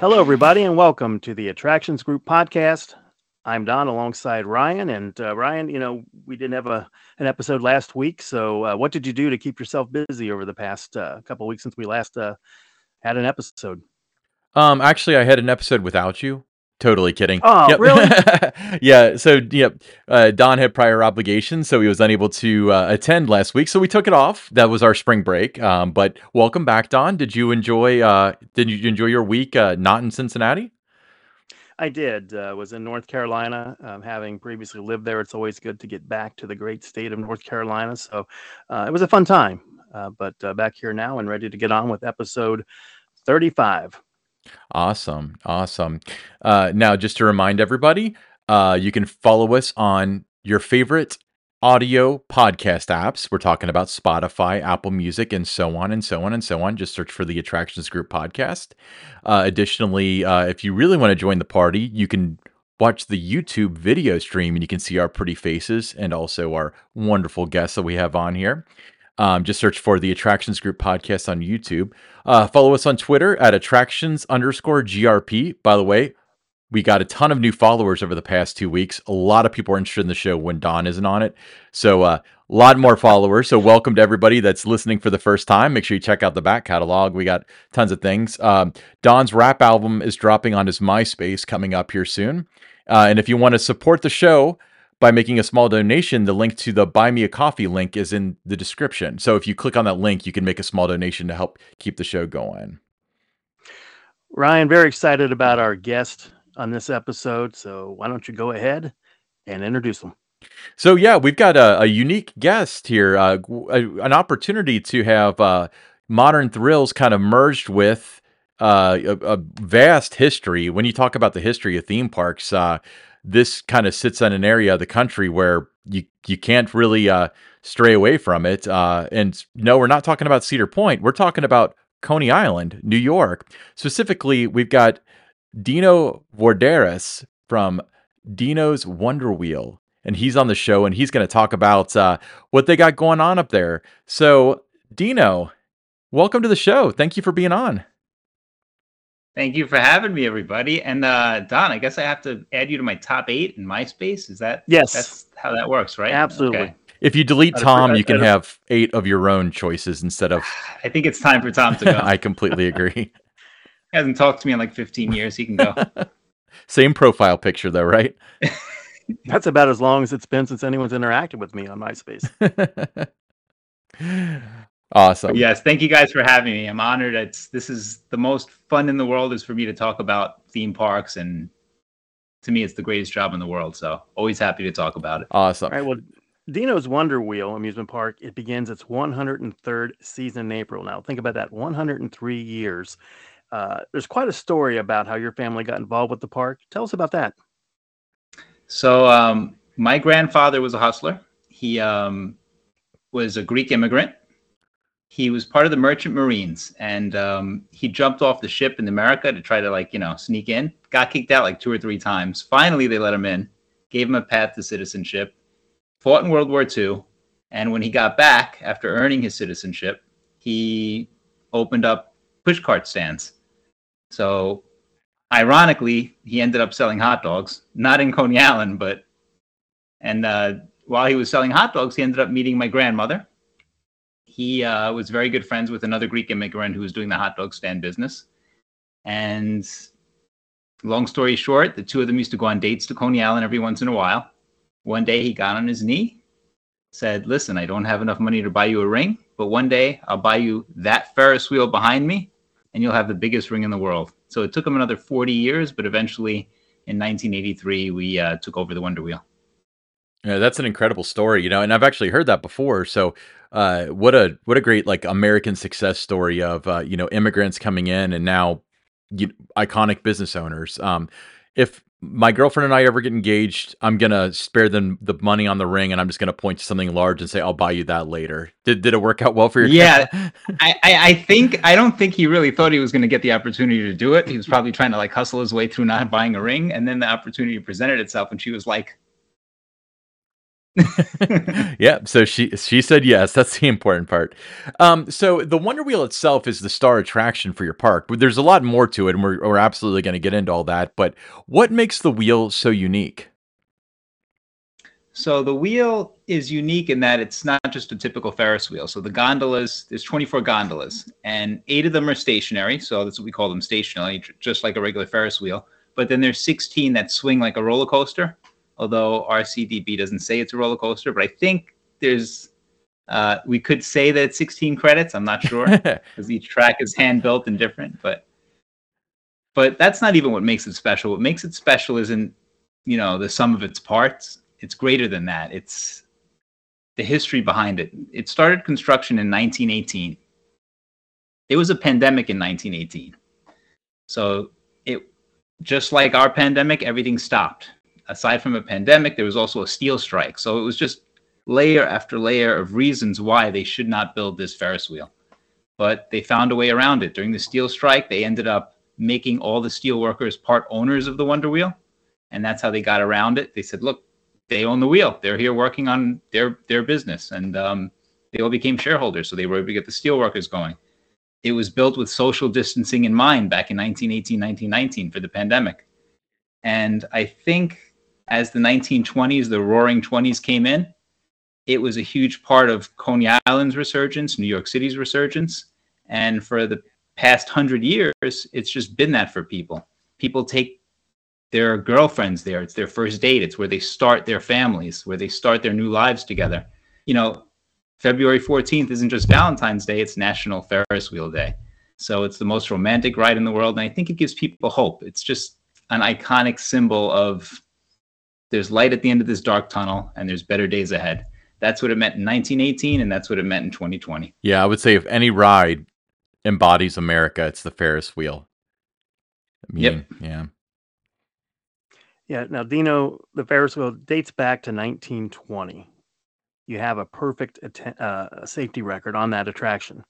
Hello, everybody, and welcome to the Attractions Group podcast. I'm Don alongside Ryan. And uh, Ryan, you know, we didn't have a, an episode last week. So, uh, what did you do to keep yourself busy over the past uh, couple weeks since we last uh, had an episode? Um, actually, I had an episode without you. Totally kidding. Oh, Yep. really? yeah. So, yep. Uh, Don had prior obligations, so he was unable to uh, attend last week. So we took it off. That was our spring break. Um, but welcome back, Don. Did you enjoy? Uh, did you enjoy your week uh, not in Cincinnati? I did. Uh, was in North Carolina. Um, having previously lived there, it's always good to get back to the great state of North Carolina. So uh, it was a fun time. Uh, but uh, back here now and ready to get on with episode 35. Awesome. Awesome. Uh, now, just to remind everybody, uh, you can follow us on your favorite audio podcast apps. We're talking about Spotify, Apple Music, and so on and so on and so on. Just search for the Attractions Group podcast. Uh, additionally, uh, if you really want to join the party, you can watch the YouTube video stream and you can see our pretty faces and also our wonderful guests that we have on here. Um, just search for the Attractions Group podcast on YouTube. Uh, follow us on Twitter at attractions underscore GRP. By the way, we got a ton of new followers over the past two weeks. A lot of people are interested in the show when Don isn't on it. So, uh, a lot more followers. So, welcome to everybody that's listening for the first time. Make sure you check out the back catalog. We got tons of things. Um, Don's rap album is dropping on his MySpace coming up here soon. Uh, and if you want to support the show, by making a small donation, the link to the Buy Me a Coffee link is in the description. So if you click on that link, you can make a small donation to help keep the show going. Ryan, very excited about our guest on this episode. So why don't you go ahead and introduce them? So yeah, we've got a, a unique guest here, uh, a, an opportunity to have uh, modern thrills kind of merged with uh, a, a, vast history. When you talk about the history of theme parks, uh, this kind of sits in an area of the country where you you can't really uh, stray away from it. Uh, and no, we're not talking about Cedar Point. We're talking about Coney Island, New York. Specifically, we've got Deno Vourderis from Deno's Wonder Wheel, and he's on the show, and he's going to talk about uh, what they got going on up there. So, Deno, welcome to the show. Thank you for being on. Thank you for having me, everybody. And uh, Don, I guess I have to add you to my top eight in MySpace. Is that Yes. That's how that works, right? Absolutely. Okay. If you delete Tom, you can have eight of your own choices instead of. I think it's time for Tom to go. I completely agree. He hasn't talked to me in like 15 years. He can go. Same profile picture, though, right? That's about as long as it's been since anyone's interacted with me on MySpace. Awesome. yes, thank you guys for having me. I'm honored. It's this is the most fun in the world is for me to talk about theme parks, and to me, it's the greatest job in the world. So always happy to talk about it. Awesome. All right. Well, Deno's Wonder Wheel amusement park it begins its 103rd season in April. Now think about that, 103 years. Uh, there's quite a story about how your family got involved with the park. Tell us about that. So um, my grandfather was a hustler. He um, was a Greek immigrant. He was part of the merchant marines, and um, he jumped off the ship in America to try to like you know sneak in. Got kicked out like two or three times. Finally, they let him in, gave him a path to citizenship. Fought in World War II, and when he got back after earning his citizenship, he opened up pushcart stands. So ironically, he ended up selling hot dogs, not in Coney Island, but and uh, while he was selling hot dogs, he ended up meeting my grandmother. He uh, was very good friends with another Greek immigrant who was doing the hot dog stand business. And long story short, the two of them used to go on dates to Coney Island every once in a while. One day he got on his knee, said, Listen, I don't have enough money to buy you a ring, but one day I'll buy you that Ferris wheel behind me and you'll have the biggest ring in the world. So it took him another 40 years, but eventually in 1983, we uh, took over the Wonder Wheel. Yeah, that's an incredible story, you know, and I've actually heard that before. So, uh, what a what a great like American success story of uh, you know immigrants coming in and now you, iconic business owners. Um, if my girlfriend and I ever get engaged, I'm gonna spare them the money on the ring, and I'm just gonna point to something large and say, "I'll buy you that later." Did did it work out well for your? Yeah. I, I, think I don't think he really thought he was going to get the opportunity to do it. He was probably trying to like hustle his way through not buying a ring, and then the opportunity presented itself, and she was like, yeah, so she she said yes. That's the important part. Um, so the Wonder Wheel itself is the star attraction for your park, but there's a lot more to it, and we're we're absolutely going to get into all that. But what makes the wheel so unique? So the wheel is unique in that it's not just a typical Ferris wheel. So the gondolas, there's 24 gondolas, and eight of them are stationary. So that's what we call them stationary, just like a regular Ferris wheel. But then there's 16 that swing like a roller coaster although RCDB doesn't say it's a roller coaster, but I think there's uh, we could say that it's 16 credits. I'm not sure because each track is hand built and different, but but that's not even what makes it special. What makes it special isn't you know the sum of its parts. It's greater than that. It's the history behind it. It started construction in 1918. It was a pandemic in 1918. So it just like our pandemic, everything stopped aside from a pandemic, there was also a steel strike. So it was just layer after layer of reasons why they should not build this Ferris wheel. But they found a way around it. During the steel strike, they ended up making all the steel workers part owners of the Wonder Wheel. And that's how they got around it. They said, look, they own the wheel. They're here working on their their business. And um, they all became shareholders. So they were able to get the steel workers going. It was built with social distancing in mind back in 1918, 1919 for the pandemic. And I think as the 1920s, the roaring 20s came in, it was a huge part of Coney Island's resurgence, New York City's resurgence. And for the past hundred years, it's just been that for people. People take their girlfriends there. It's their first date. It's where they start their families, where they start their new lives together. You know, February 14th isn't just Valentine's Day, it's National Ferris Wheel Day. So it's the most romantic ride in the world. And I think it gives people hope. It's just an iconic symbol of there's light at the end of this dark tunnel and there's better days ahead. That's what it meant in 1918 and that's what it meant in 2020. Yeah, I would say if any ride embodies America, it's the Ferris wheel. I mean, yep. Yeah. Yeah. Now, Deno, the Ferris wheel dates back to 1920. You have a perfect uh, safety record on that attraction.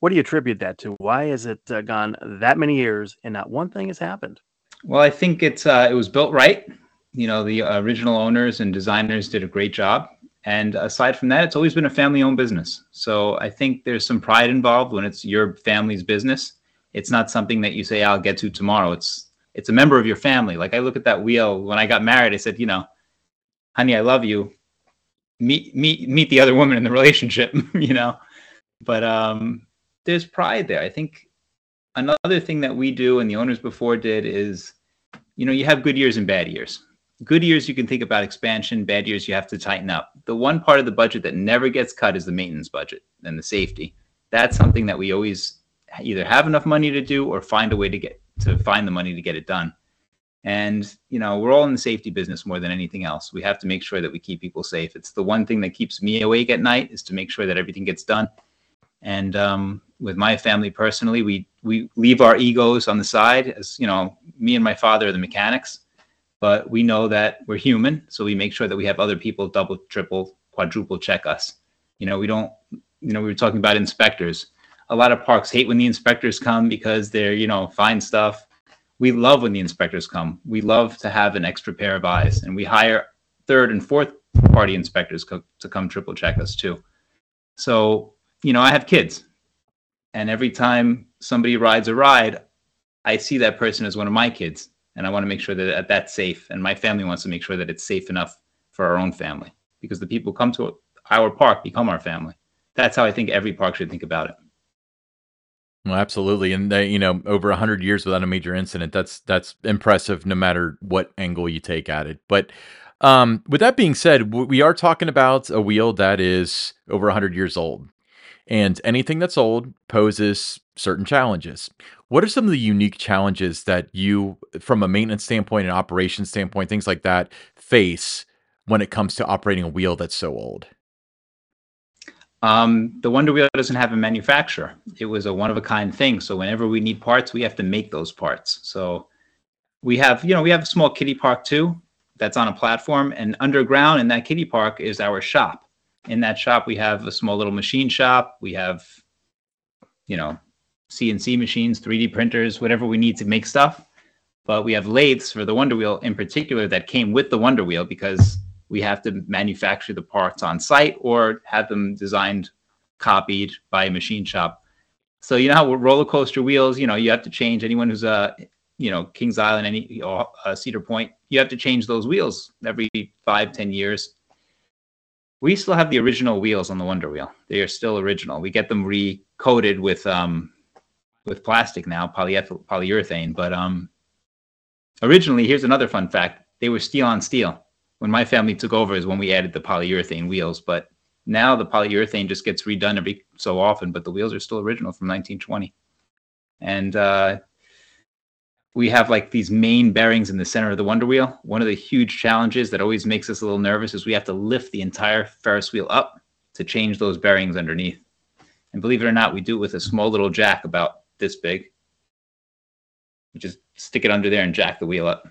What do you attribute that to? Why has it uh, gone that many years and not one thing has happened? Well, I think it's uh, it was built right you know the original owners and designers did a great job. And aside from that it's always been a family owned business. So i think there's some pride involved when it's your family's business. It's not something that you say i'll get to tomorrow. It's it's a member of your family. Like i look at that wheel. When i got married i said you know honey i love you. Meet meet meet the other woman in the relationship you know? But um there's pride there. I think another thing that we do and the owners before did is you know you have good years and bad years good years you can think about expansion bad years you have to tighten up. The one part of the budget that never gets cut is the maintenance budget and the safety. That's something that we always either have enough money to do or find a way to get to find the money to get it done. And you know we're all in the safety business more than anything else. We have to make sure that we keep people safe. It's the one thing that keeps me awake at night is to make sure that everything gets done. And um, with my family personally we we leave our egos on the side as you know me and my father are the mechanics but we know that we're human so we make sure that we have other people double triple quadruple check us. You know we don't you know we were talking about inspectors. A lot of parks hate when the inspectors come because they're you know find stuff. We love when the inspectors come. We love to have an extra pair of eyes and we hire third and fourth party inspectors co- to come triple check us too. So you know i have kids and every time somebody rides a ride i see that person as one of my kids and I want to make sure that that's safe. And my family wants to make sure that it's safe enough for our own family because the people who come to our park become our family. That's how I think every park should think about it. Well, absolutely, and they, you know, over hundred years without a major incident, that's that's impressive, no matter what angle you take at it. But um, with that being said, we are talking about a wheel that is over hundred years old, and anything that's old poses certain challenges. What are some of the unique challenges that you, from a maintenance standpoint and operation standpoint, things like that, face when it comes to operating a wheel that's so old? Um, the Wonder Wheel doesn't have a manufacturer. It was a one of a kind thing. So whenever we need parts, we have to make those parts. So we have, you know, we have a small kiddie park too that's on a platform, and underground in that kiddie park is our shop. In that shop, we have a small little machine shop. We have, you know, CNC machines, 3D printers, whatever we need to make stuff. But we have lathes for the Wonder Wheel in particular that came with the Wonder Wheel because We have to manufacture the parts on site or have them designed, copied by a machine shop. So you know how roller coaster wheels, you know, you have to change anyone who's a, you know, Kings Island, any uh, Cedar Point, you have to change those wheels every five, ten years. We still have the original wheels on the Wonder Wheel. They are still original. We get them recoded with um, with plastic now, polyethyl polyurethane. But um, originally, here's another fun fact: they were steel on steel. When my family took over, is when we added the polyurethane wheels. But now the polyurethane just gets redone every so often, but the wheels are still original from 1920. And uh, we have like these main bearings in the center of the Wonder Wheel. One of the huge challenges that always makes us a little nervous is we have to lift the entire Ferris wheel up to change those bearings underneath. And believe it or not, we do it with a small little jack about this big. Just stick it under there and jack the wheel up.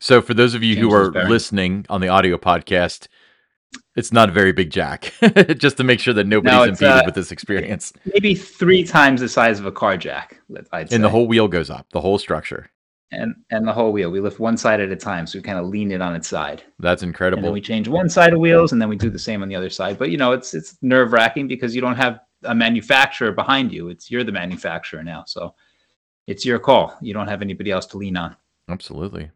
So, for those of you who are listening on the audio podcast, it's not a very big jack, just to make sure that nobody's no, impeded uh, with this experience. Maybe three times the size of a car jack. I'd and the whole wheel goes up, the whole structure. And and the whole wheel. We lift one side at a time, so we kind of lean it on its side. That's incredible. And we change one side of wheels, and then we do the same on the other side. But you know, it's it's nerve wracking because you don't have a manufacturer behind you. It's you're the manufacturer now, so it's your call. You don't have anybody else to lean on. Absolutely.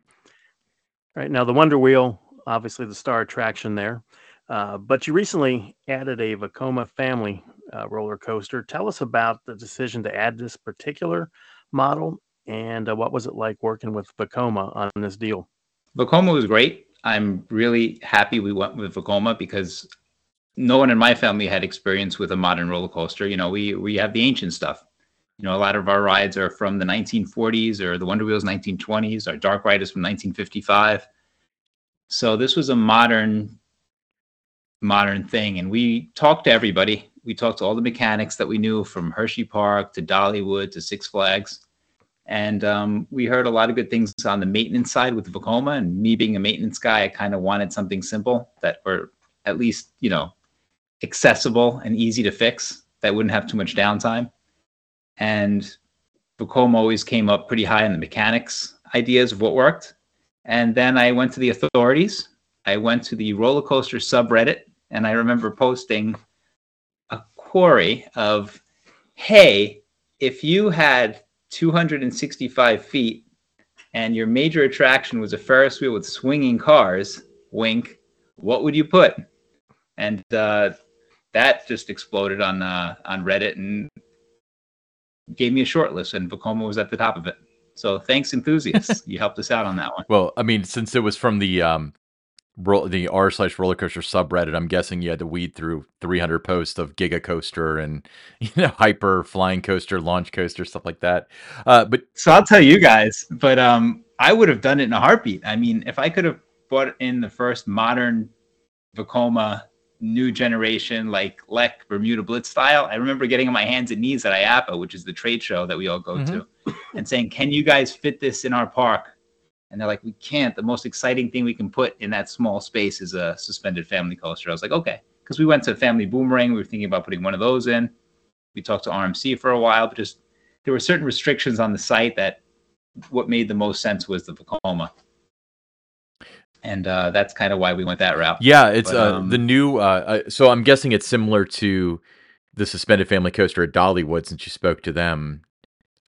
Right now, the Wonder Wheel, obviously the star attraction there. Uh, but you recently added a Vekoma family uh, roller coaster. Tell us about the decision to add this particular model and uh, what was it like working with Vekoma on this deal? Vekoma was great. I'm really happy we went with Vekoma because no one in my family had experience with a modern roller coaster. You know, we we have the ancient stuff. You know, a lot of our rides are from the 1940s or the Wonder Wheels 1920s. Our Dark Ride is from 1955. So this was a modern modern thing. And we talked to everybody. We talked to all the mechanics that we knew from Hershey Park to Dollywood to Six Flags. And um, we heard a lot of good things on the maintenance side with Vekoma. And me being a maintenance guy, I kind of wanted something simple that, or at least, you know, accessible and easy to fix that wouldn't have too much downtime. And Vekoma always came up pretty high in the mechanics ideas of what worked. And then I went to the authorities. I went to the roller coaster subreddit and I remember posting a query of, hey, if you had 265 feet and your major attraction was a Ferris wheel with swinging cars, wink, what would you put? And uh, that just exploded on uh, on Reddit and gave me a short list, and Vekoma was at the top of it. So thanks, enthusiasts. you helped us out on that one. Well, I mean, since it was from the um, ro- the r slash roller coaster subreddit, I'm guessing you had to weed through 300 posts of Giga Coaster and you know hyper flying coaster, launch coaster, stuff like that. Uh, but so I'll tell you guys, but um, I would have done it in a heartbeat. I mean, if I could have bought in the first modern Vekoma new generation like Lek Bermuda Blitz style. I remember getting on my hands and knees at IAAPA, which is the trade show that we all go mm-hmm. to, and saying, "Can you guys fit this in our park?" And they're like, we can't. The most exciting thing we can put in that small space is a suspended family coaster. I was like, okay. Because we went to Family Boomerang. We were thinking about putting one of those in. We talked to RMC for a while, but just there were certain restrictions on the site that what made the most sense was the Vekoma. And uh, that's kind of why we went that route. Yeah, it's but, uh, um, the new. Uh, uh, so I'm guessing it's similar to the suspended family coaster at Dollywood, since you spoke to them.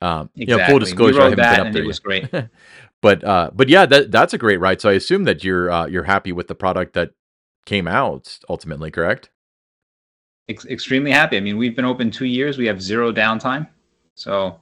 Um, exactly. You know, full disclosure, I haven't been up there. It was great. but uh, but yeah, that that's a great ride. So I assume that you're uh, you're happy with the product that came out ultimately, correct? Ex- extremely happy. I mean, we've been open two years. We have zero downtime. So,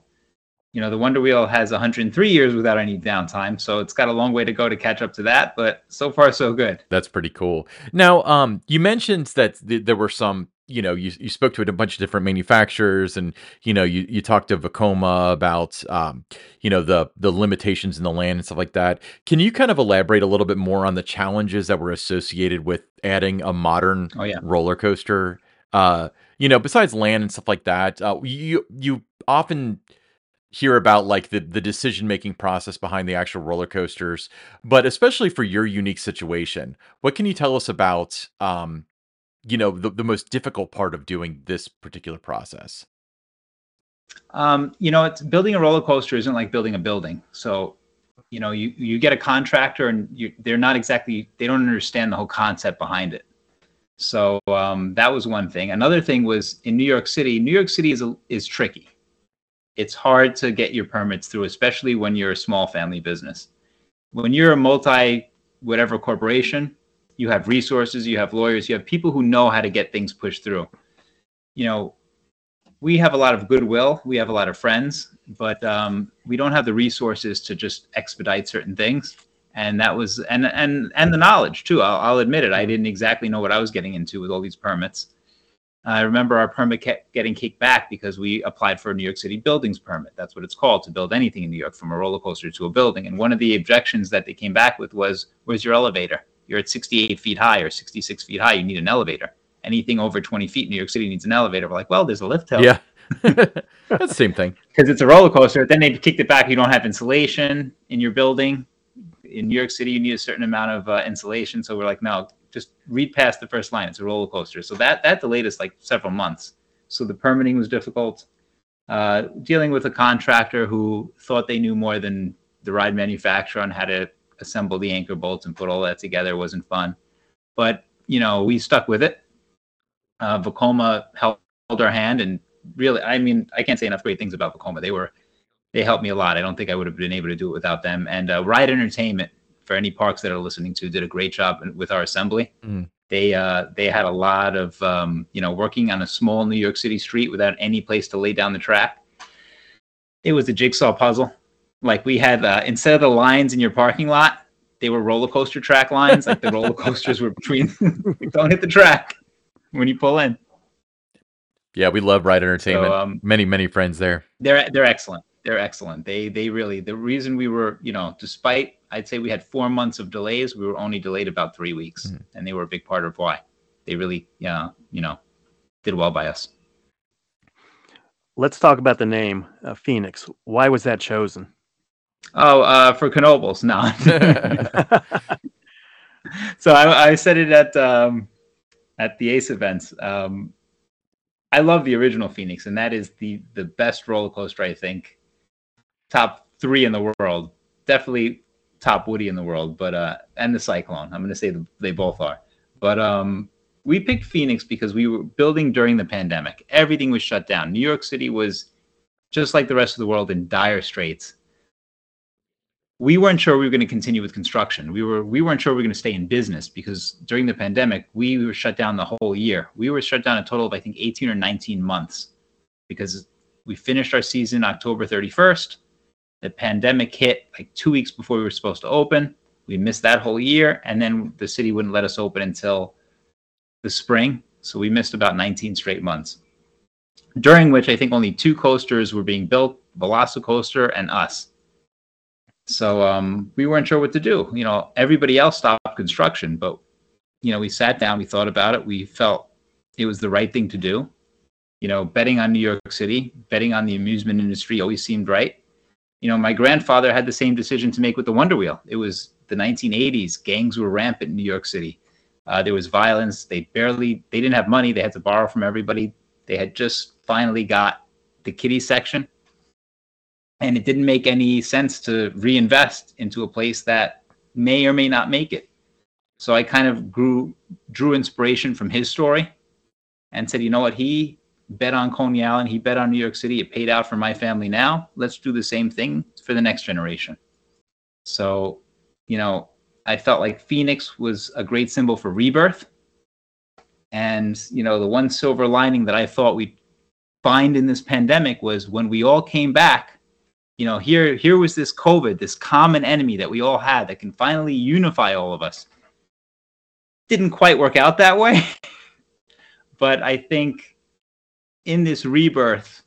you know, the Wonder Wheel has 103 years without any downtime. So it's got a long way to go to catch up to that. But so far, so good. That's pretty cool. Now, um, you mentioned that th- there were some you know, you, you spoke to a bunch of different manufacturers and, you know, you, you talked to Vekoma about, um, you know, the, the limitations in the land and stuff like that. Can you kind of elaborate a little bit more on the challenges that were associated with adding a modern oh, yeah. roller coaster? Uh, you know, besides land and stuff like that, uh, you, you often hear about like the, the decision making process behind the actual roller coasters, but especially for your unique situation, what can you tell us about, um, you know the, the most difficult part of doing this particular process um, you know it's building a roller coaster isn't like building a building so you know, you you get a contractor and you, they're not exactly they don't understand the whole concept behind it. So um, that was one thing. Another thing was in New York City. New York City is a, is tricky. It's hard to get your permits through, especially when you're a small family business. When you're a multi whatever corporation, you have resources, you have lawyers, you have people who know how to get things pushed through. You know, we have a lot of goodwill, we have a lot of friends, but um, we don't have the resources to just expedite certain things. And that was and and and the knowledge too. I'll, I'll admit it. I didn't exactly know what I was getting into with all these permits. I remember our permit kept getting kicked back because we applied for a New York City buildings permit. That's what it's called to build anything in New York, from a roller coaster to a building. And one of the objections that they came back with was, "Where's your elevator? You're at 68 feet high or 66 feet high. You need an elevator. Anything over 20 feet in New York City needs an elevator." We're like, "Well, there's a lift hill." Yeah. That's the same thing. Because it's a roller coaster. Then they kicked it back. You don't have insulation in your building. In New York City, you need a certain amount of uh, insulation. So we're like, no, just read past the first line. It's a roller coaster. So that that delayed us like several months. So the permitting was difficult. Uh, dealing with a contractor who thought they knew more than the ride manufacturer on how to assemble the anchor bolts and put all that together wasn't fun. But you know, we stuck with it. Uh, Vekoma held our hand, and really, I mean, I can't say enough great things about Vekoma. They were they helped me a lot. I don't think I would have been able to do it without them. And uh, Ride Entertainment for any parks that are listening to, did a great job with our assembly. Mm. They uh, they had a lot of um, you know working on a small New York City street without any place to lay down the track. It was a jigsaw puzzle. Like we had uh, instead of the lines in your parking lot, they were roller coaster track lines. like the roller coasters were between. don't hit the track when you pull in. Yeah, we love Ride Entertainment. So, um, many many friends there. They're they're excellent. They're excellent. They they really the reason we were you know despite I'd say we had four months of delays. We were only delayed about three weeks, mm-hmm. and they were a big part of why they really, yeah, you know, did well by us. Let's talk about the name uh, Phoenix. Why was that chosen? Oh, uh, for Knoebels, no. so I, I, said it at um, at the Ace events. Um, I love the original Phoenix, and that is the the best roller coaster I think, top three in the world. Definitely top Woody in the world, but uh, and the Cyclone. I'm going to say the, they both are. But um, we picked Phoenix because we were building during the pandemic. Everything was shut down. New York City was just like the rest of the world in dire straits. We weren't sure we were going to continue with construction. We were we weren't sure we were going to stay in business because during the pandemic we were shut down the whole year. We were shut down a total of I think 18 or 19 months because we finished our season October 31st the pandemic hit like two weeks before we were supposed to open. We missed that whole year, and then the city wouldn't let us open until the spring. So we missed about 19 straight months, during which I think only two coasters were being built Velocicoaster and us. So um, we weren't sure what to do. You know, everybody else stopped construction, but you know, we sat down, we thought about it, we felt it was the right thing to do. You know, betting on New York City, betting on the amusement industry always seemed right you know, my grandfather had the same decision to make with the Wonder Wheel. It was the 1980s. Gangs were rampant in New York City. Uh, there was violence. They barely, they didn't have money. They had to borrow from everybody. They had just finally got the kiddie section. And it didn't make any sense to reinvest into a place that may or may not make it. So I kind of grew, drew inspiration from his story and said, you know what, he bet on Coney Island. He bet on New York City. It paid out for my family now. Let's do the same thing for the next generation. So, you know, I felt like Phoenix was a great symbol for rebirth. And, you know, the one silver lining that I thought we'd find in this pandemic was when we all came back, you know, here here was this COVID, this common enemy that we all had that can finally unify all of us. Didn't quite work out that way. but I think in this rebirth,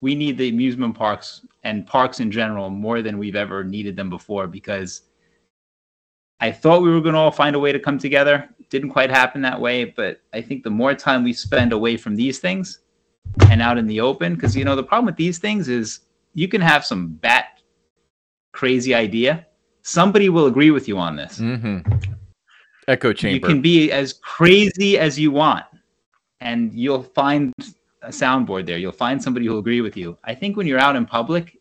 we need the amusement parks and parks in general more than we've ever needed them before because I thought we were going to all find a way to come together. Didn't quite happen that way, but I think the more time we spend away from these things and out in the open, because you know the problem with these things is you can have some bat crazy idea. Somebody will agree with you on this. Mm-hmm. Echo chamber. You can be as crazy as you want and you'll find a soundboard there. You'll find somebody who'll agree with you. I think when you're out in public,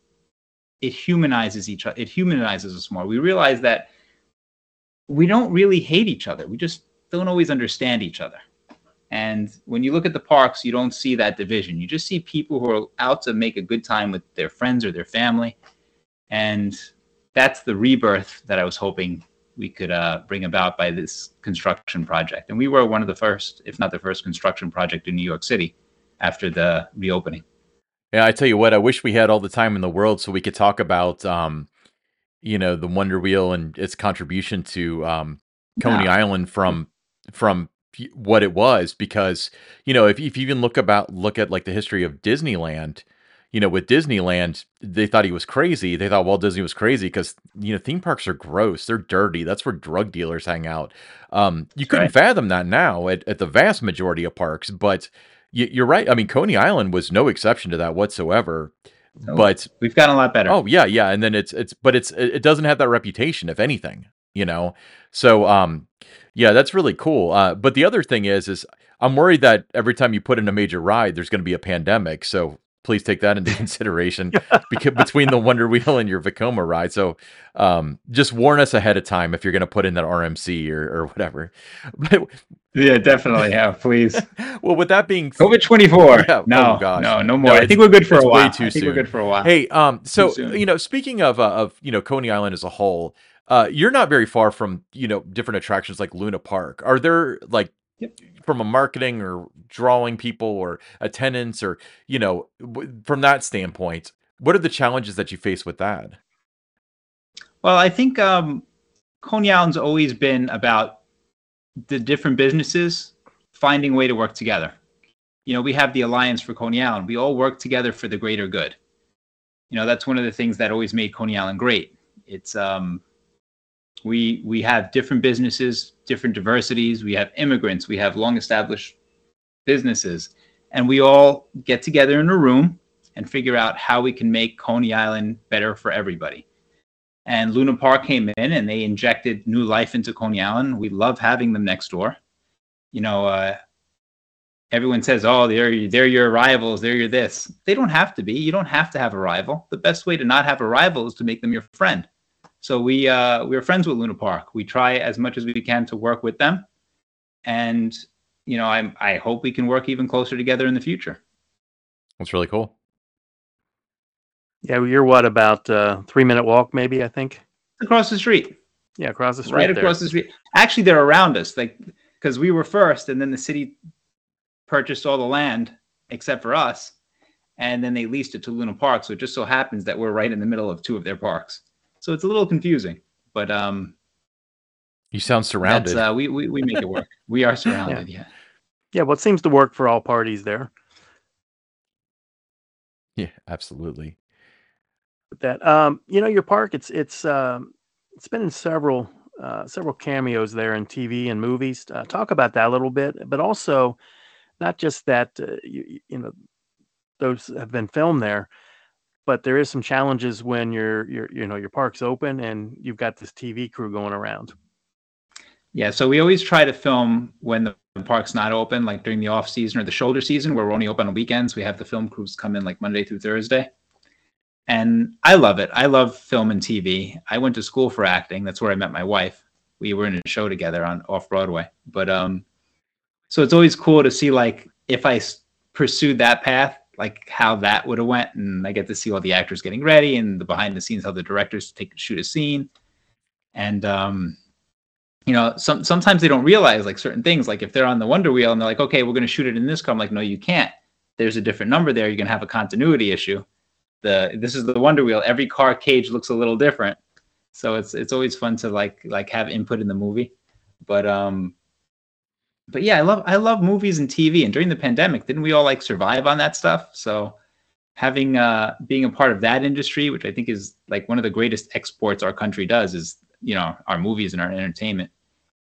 it humanizes each other. It humanizes us more. We realize that we don't really hate each other. We just don't always understand each other. And when you look at the parks, you don't see that division. You just see people who are out to make a good time with their friends or their family. And that's the rebirth that I was hoping we could uh, bring about by this construction project. And we were one of the first, if not the first, construction project in New York City after the reopening. Yeah, I tell you what, I wish we had all the time in the world so we could talk about, um, you know, the Wonder Wheel and its contribution to um, Coney No. Island from from what it was. Because you know, if, if you even look about look at like the history of Disneyland, you know, with Disneyland, they thought he was crazy. They thought Walt Disney was crazy because you know theme parks are gross, they're dirty. That's where drug dealers hang out. Um, you That's couldn't right. fathom that now at, at the vast majority of parks, but y- you're right. I mean, Coney Island was no exception to that whatsoever. So But we've gotten a lot better. Oh yeah, yeah, and then it's it's but it's it it doesn't have that reputation, if anything, you know. So um, yeah, that's really cool. Uh, but the other thing is, is I'm worried that every time you put in a major ride, there's going to be a pandemic. So please take that into consideration because between the Wonder Wheel and your Vekoma ride. So um, just warn us ahead of time if you're going to put in that RMC or or whatever. But Yeah, definitely. Yeah, please. well, with that being COVID 24. Yeah, No, oh gosh. no, no No, more. I think we're good for a way while. too I think we're good for a while. Hey, um, so you know, speaking of uh, of you know Coney Island as a whole, uh, you're not very far from you know different attractions like Luna Park. Are there like Yep. from a marketing or drawing people or attendance or you know w- from that standpoint, what are the challenges that you face with that? Well, I think um, Coney Island's always been about the different businesses finding a way to work together. You know, we have the Alliance for Coney Island. We all work together for the greater good. You know, that's one of the things that always made Coney Island great. It's um, we we have different businesses, different diversities. We have immigrants. We have long established businesses, and we all get together in a room and figure out how we can make Coney Island better for everybody and Luna Park came in and they injected new life into Coney Island. We love having them next door. You know, uh, everyone says, "Oh, they're they're your rivals. They're your this." They don't have to be. You don't have to have a rival. The best way to not have a rival is to make them your friend. So we uh, we're friends with Luna Park. We try as much as we can to work with them, and you know, I I hope we can work even closer together in the future. That's really cool. Yeah, well, you're what about uh, three minute walk, maybe? I think. Across the street. Yeah, across the street. right there. across the street. Actually, they're around us, like because we were first, and then the city purchased all the land except for us, and then they leased it to Luna Park. So it just so happens that we're right in the middle of two of their parks. So it's a little confusing, but um, You sound surrounded. that's uh, we, we we make it work. we are surrounded. Yeah. Yeah, well, it seems to work for all parties there. yeah, absolutely. With that, um, you know, your park, it's it's um, it's been in several uh, several cameos there in TV and movies. Uh, talk about that a little bit, but also not just that uh, you, you- you know those have been filmed there, but there is some challenges when your your you know your park's open and you've got this TV crew going around. Yeah, so we always try to film when the park's not open, like during the off season or the shoulder season, where we're only open on weekends. We have the film crews come in like Monday through Thursday, and I love it. I love film and TV. I went to school for acting. That's where I met my wife. We were in a show together on off Broadway. But um, so it's always cool to see like if I pursued that path, like how that would have went, and I get to see all the actors getting ready and the behind the scenes how the directors take shoot a scene, and um, you know, some sometimes they don't realize like certain things. Like if they're on the Wonder Wheel and they're like, okay, we're going to shoot it in this car. I'm like, no, you can't. There's a different number there. You're going to have a continuity issue. The this is the Wonder Wheel. Every car cage looks a little different, so it's it's always fun to like like have input in the movie. But um, but yeah, I love I love movies and TV. And during the pandemic, didn't we all like survive on that stuff? So having uh being a part of that industry, which I think is like one of the greatest exports our country does, is you know our movies and our entertainment.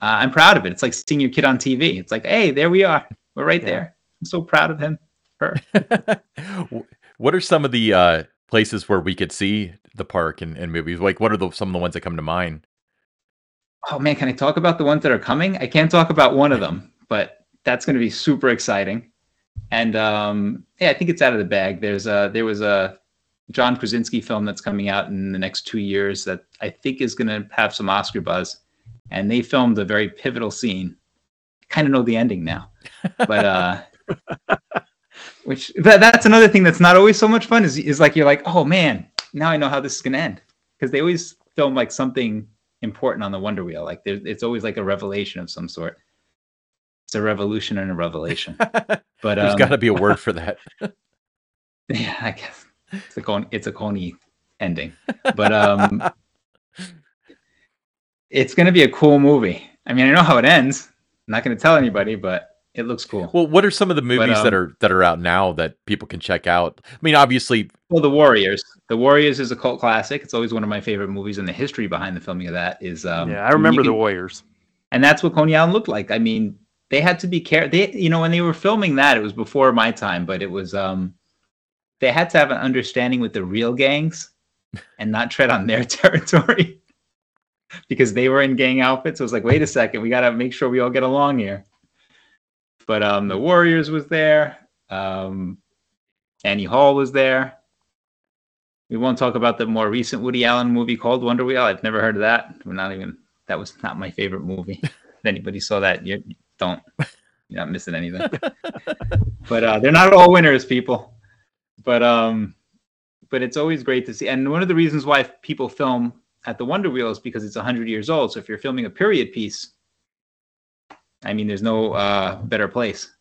Uh, I'm proud of it. It's like seeing your kid on TV. It's like, hey, there we are. We're right Yeah. there. I'm so proud of him. Her. what are some of the uh, places where we could see the park and, and movies? Like, what are the, some of the ones that come to mind? Oh man, can I talk about the ones that are coming? I can't talk about one of them, but that's going to be super exciting. And um, yeah, I think it's out of the bag. There's a there was a John Krasinski film that's coming out in the next two years that I think is going to have some Oscar buzz. And they filmed a very pivotal scene. Kind of know the ending now, but uh, which that, that's another thing that's not always so much fun is is like you're like, oh man, now I know how this is going to end because they always film like something important on the Wonder Wheel. Like there, it's always like a revelation of some sort. It's a revolution and a revelation. But There's um, got to be a word for that. yeah, I guess it's a con- it's a coney ending. But um, it's going to be a cool movie. I mean, I know how it ends. I'm not going to tell anybody, but it looks cool. Well, what are some of the movies that um, are that are out now that people can check out? I mean, obviously, Well, The Warriors. The Warriors is a cult classic. It's always one of my favorite movies, and the history behind the filming of that is. Um, yeah, I remember you the Warriors. and that's what Coney Island looked like. I mean, they had to be care. They, you know, when they were filming that, it was before my time, but it was. um They had to have an understanding with the real gangs, and not tread on their territory, because they were in gang outfits. It was like, wait a second, we got to make sure we all get along here. But um, the Warriors was there. Um, Annie Hall was there. We won't talk about the more recent Woody Allen movie called Wonder Wheel. I've never heard of that. We're not even. That was not my favorite movie. if anybody saw that, you don't. You're not missing anything. but uh, they're not all winners, people. But um, but it's always great to see. And one of the reasons why people film at the Wonder Wheel is because it's 100 years old. So if you're filming a period piece, I mean, there's no uh, better place.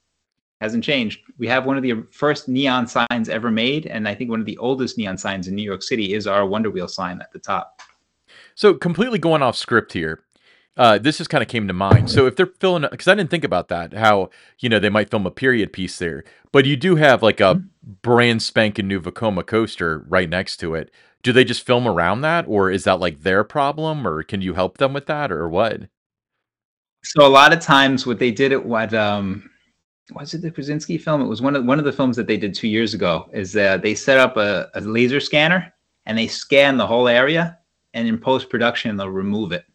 Hasn't changed. We have one of the first neon signs ever made, and I think one of the oldest neon signs in New York City is our Wonder Wheel sign at the top. so completely going off script here. Uh, this just kind of came to mind. So if they're filling, because I didn't think about that, how you know they might film a period piece there, but you do have like a brand spanking new Vekoma coaster right next to it. Do they just film around that, or is that like their problem, or can you help them with that, or what? So a lot of times, what they did at what um, was it the Krasinski film? It was one of one of the films that they did two years ago. Is that they set up a, a laser scanner and they scan the whole area, and in post production they'll remove it,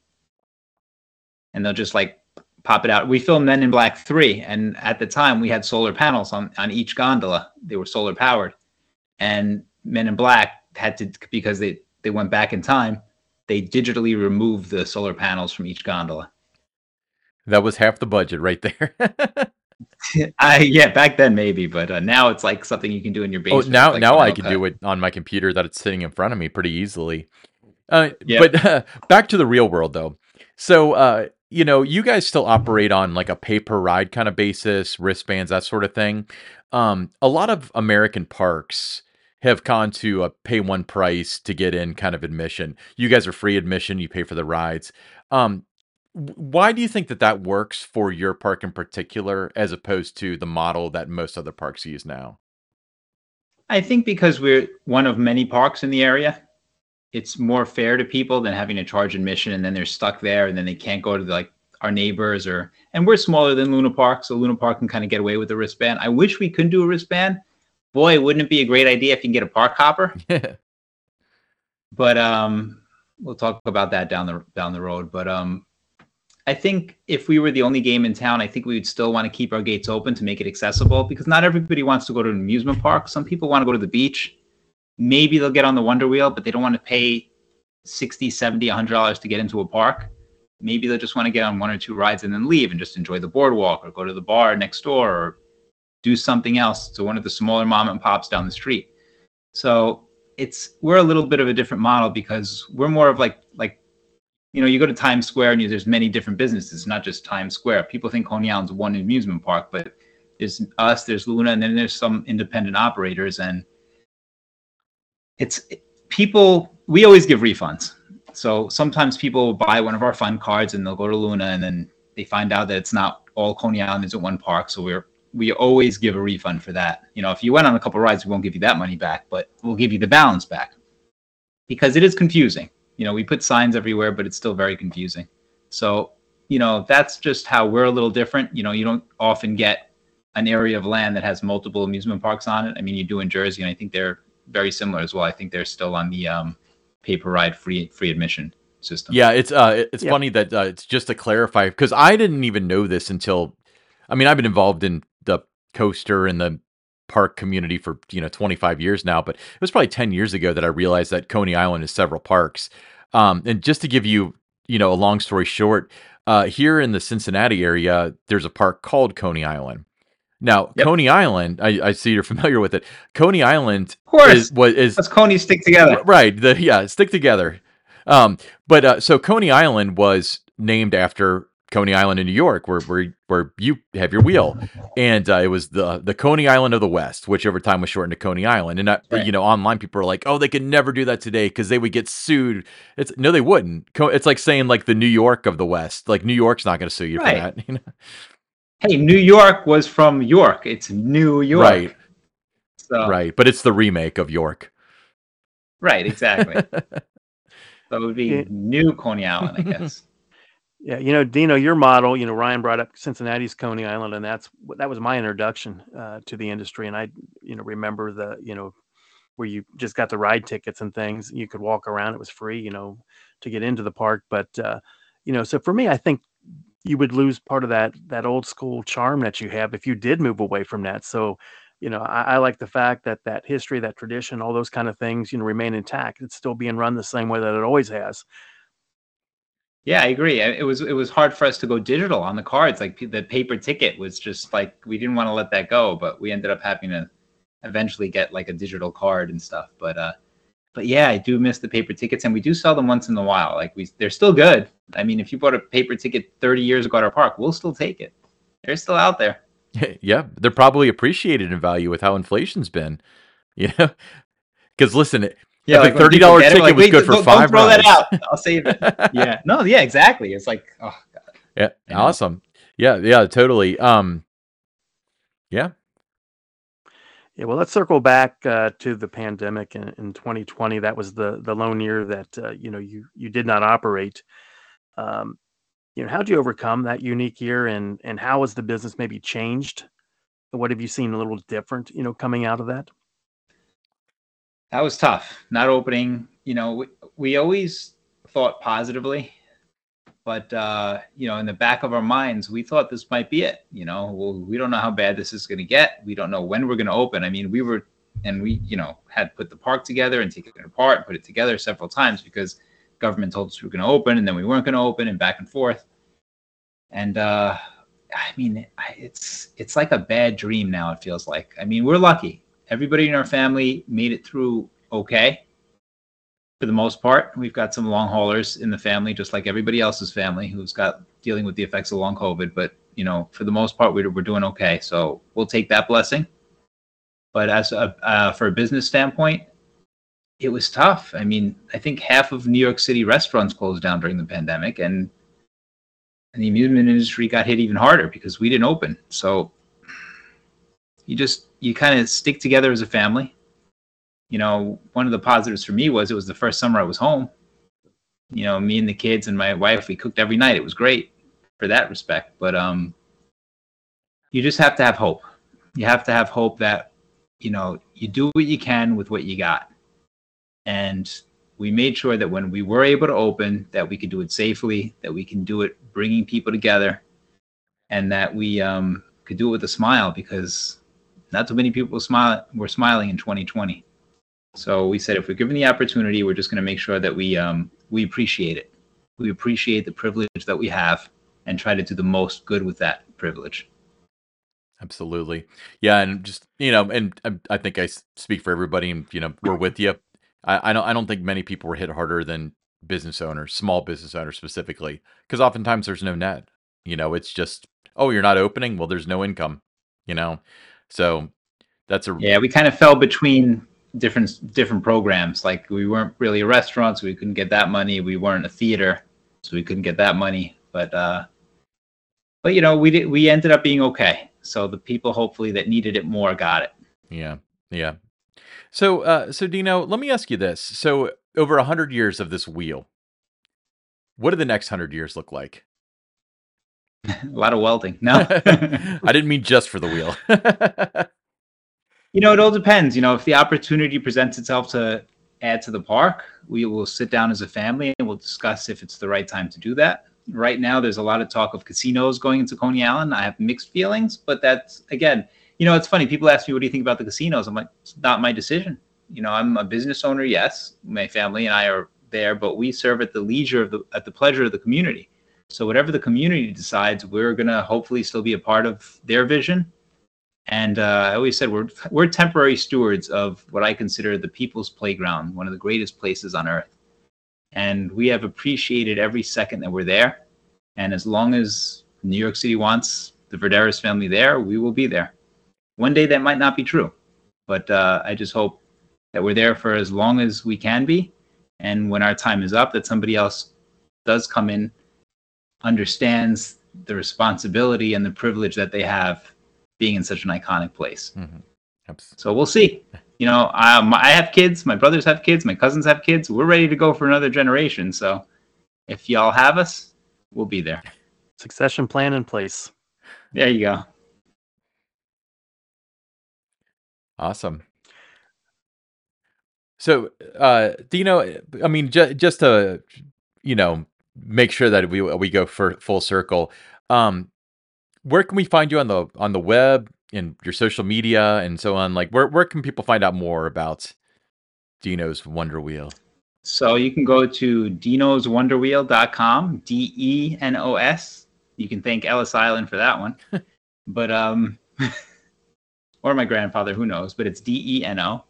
and they'll just like pop it out. We filmed Men in Black three, and at the time we had solar panels on on each gondola. They were solar powered, and Men in Black had to because they they went back in time. They digitally removed the solar panels from each gondola. That was half the budget right there. I yeah, back then maybe, but uh, now it's like something you can do in your oh, now like now I can do it on my computer that it's sitting in front of me pretty easily. Uh, Yeah. But uh, back to the real world though. So uh, you know, you guys still operate on like a pay per ride kind of basis, wristbands, that sort of thing. Um, a lot of American parks have gone to a pay one price to get in kind of admission. You guys are free admission, you pay for the rides. Um, why do you think that that works for your park in particular, as opposed to the model that most other parks use now? I think because we're one of many parks in the area, it's more fair to people than having to charge admission and then they're stuck there and then they can't go to like our neighbors or and we're smaller than Luna Park, so Luna Park can kind of get away with the wristband. I wish we could do a wristband. Boy, wouldn't it be a great idea if you can get a park hopper? but um we'll talk about that down the down the road but um i think if we were the only game in town i think we would still want to keep our gates open to make it accessible because not everybody wants to go to an amusement park. Some people want to go to the beach. Maybe they'll get on the wonder wheel but they don't want to pay 60 70 100 dollars to get into a park. Maybe they'll just want to get on one or two rides and then leave and just enjoy the boardwalk or go to the bar next door or do something else to one of the smaller mom and pops down the street. So it's we're a little bit of a different model because we're more of like like you know you go to Times Square and you, there's many different businesses, not just Times Square. People think Coney Island's one amusement park, but there's us, there's Luna, and then there's some independent operators, and it's people. We always give refunds, so sometimes people buy one of our fun cards and they'll go to Luna, and then they find out that it's not all Coney Island isn't one park, so we're we always give a refund for that. You know, if you went on a couple rides, we won't give you that money back, but we'll give you the balance back because it is confusing. You know, we put signs everywhere, but it's still very confusing. So, you know, that's just how we're a little different. You know, you don't often get an area of land that has multiple amusement parks on it. I mean, you do in Jersey, and I think they're very similar as well. I think they're still on the um, paper ride free free admission system. Yeah, it's uh, it's Yep. funny that uh, it's just to clarify because I didn't even know this until, I mean, I've been involved in the coaster and the park community for you know 25 years now, but it was probably 10 years ago that I realized that Coney Island has several parks. Um, and just to give you you know a long story short, uh, here in the Cincinnati area, there's a park called Coney Island. Now, yep. Coney Island, I, I, see you're familiar with it. Coney Island, of course, is, what is Coney stick together, right? The yeah, stick together. Um, but uh, so Coney Island was named after Coney Island in New York, where where where you have your wheel, and uh, it was the the Coney Island of the West, which over time was shortened to Coney Island. And uh, right. you know, online people are like, "Oh, they could never do that today because they would get sued." It's no, they wouldn't. It's like saying like the New York of the West. Like New York's not going to sue you right. for that. You know? Hey, New York was from York. It's New York. Right. So. Right, but it's the remake of York. Right, exactly. so it would be New Coney Island, I guess. Yeah, you know, Deno, your model, you know, Ryan brought up Cincinnati's Coney Island, and that's that was my introduction uh, to the industry. And I, you know, remember the, you know, where you just got the ride tickets and things. You could walk around; it was free, you know, to get into the park. But uh, you know, so for me, I think you would lose part of that that old school charm that you have if you did move away from that. So, you know, I, I like the fact that that history, that tradition, all those kind of things, you know, remain intact. It's still being run the same way that it always has. Yeah, I agree. It was it was hard for us to go digital on the cards. Like the paper ticket was just like we didn't want to let that go, but we ended up having to eventually get like a digital card and stuff. But uh, but yeah, I do miss the paper tickets, and we do sell them once in a while. Like we, they're still good. I mean, if you bought a paper ticket 30 years ago at our park, we'll still take it. They're still out there. Yeah, they're probably appreciated in value with how inflation's been. You know, because listen, yeah, like thirty dollar ticket like, was good for don't, five. Don't throw rides. that out. I'll save it. yeah. No. Yeah. Exactly. It's like, oh god. Yeah. Awesome. Yeah. Yeah. Totally. Um. Yeah. Yeah. Well, let's circle back uh, to the pandemic in, in 2020. That was the the lone year that uh, you know you you did not operate. Um, you know, how did you overcome that unique year, and and how has the business maybe changed? What have you seen a little different? You know, coming out of that that was tough. Not opening. You know, we, we always thought positively, but uh, you know, in the back of our minds, we thought this might be it. You know, well, we don't know how bad this is going to get. We don't know when we're going to open. I mean, we were, and we, you know, had put the park together and taken it apart and put it together several times because government told us we were going to open and then we weren't going to open and back and forth. And uh, I mean, it's it's like a bad dream now. It feels like. I mean, we're lucky everybody in our family made it through okay for the most part. We've got some long haulers in the family, just like everybody else's family who's got dealing with the effects of long COVID. But you know, for the most part, we're, we're doing okay. So we'll take that blessing. But as a, uh, for a business standpoint, it was tough. I mean, I think half of New York City restaurants closed down during the pandemic, and, and the amusement industry got hit even harder because we didn't open. So you just you kind of stick together as a family. You know, one of the positives for me was it was the first summer I was home. You know, me and the kids and my wife, we cooked every night. It was great for that respect. But um, you just have to have hope. You have to have hope that, you know, you do what you can with what you got. And we made sure that when we were able to open, that we could do it safely, that we can do it bringing people together, and that we um, could do it with a smile because not too many people smile were smiling in 2020. So we said if we're given the opportunity, we're just going to make sure that we um, we appreciate it. We appreciate the privilege that we have and try to do the most good with that privilege. Absolutely. Yeah, and just you know, and I, think I speak for everybody, and you know, we're with you. I, I don't I don't think many people were hit harder than business owners, small business owners specifically, because oftentimes there's no net. You know, it's just oh, you're not opening. Well, there's no income. You know, so that's a yeah. We kind of fell between different different programs. Like we weren't really a restaurant, so we couldn't get that money. We weren't a theater, so we couldn't get that money. But uh, but you know, we did. We ended up being okay. So the people hopefully that needed it more got it. Yeah, yeah. So uh, so Deno, let me ask you this. So over a hundred years of this wheel, what do the next hundred years look like? a lot of welding. No, I didn't mean just for the wheel. you know, it all depends. You know, if the opportunity presents itself to add to the park, we will sit down as a family and we'll discuss if it's the right time to do that. Right now, there's a lot of talk of casinos going into Coney Island. I have mixed feelings, but that's again, you know, it's funny. People ask me, "What do you think about the casinos?" I'm like, "It's not my decision." You know, I'm a business owner. Yes, my family and I are there, but we serve at the leisure of the at the pleasure of the community. So whatever the community decides, we're gonna hopefully still be a part of their vision. And uh, I always said we're we're temporary stewards of what I consider the people's playground, one of the greatest places on earth. And we have appreciated every second that we're there. And as long as New York City wants the Vourderis family there, we will be there. One day that might not be true, but uh, I just hope that we're there for as long as we can be. And when our time is up, that somebody else does come in, understands the responsibility and the privilege that they have being in such an iconic place. Mm-hmm. So we'll see. You know, I, I have kids, my brothers have kids, my cousins have kids. We're ready to go for another generation. So if y'all have us, we'll be there. Succession plan in place. There you go. Awesome. So, uh, Deno, I mean, ju- just to you know make sure that we we go for full circle. Um, where can we find you on the on the web and your social media and so on? Like, where where can people find out more about Deno's Wonder Wheel? So you can go to denoswonderwheel.com, D E N O S. You can thank Ellis Island for that one. but um or my grandfather, who knows, but it's D E N O.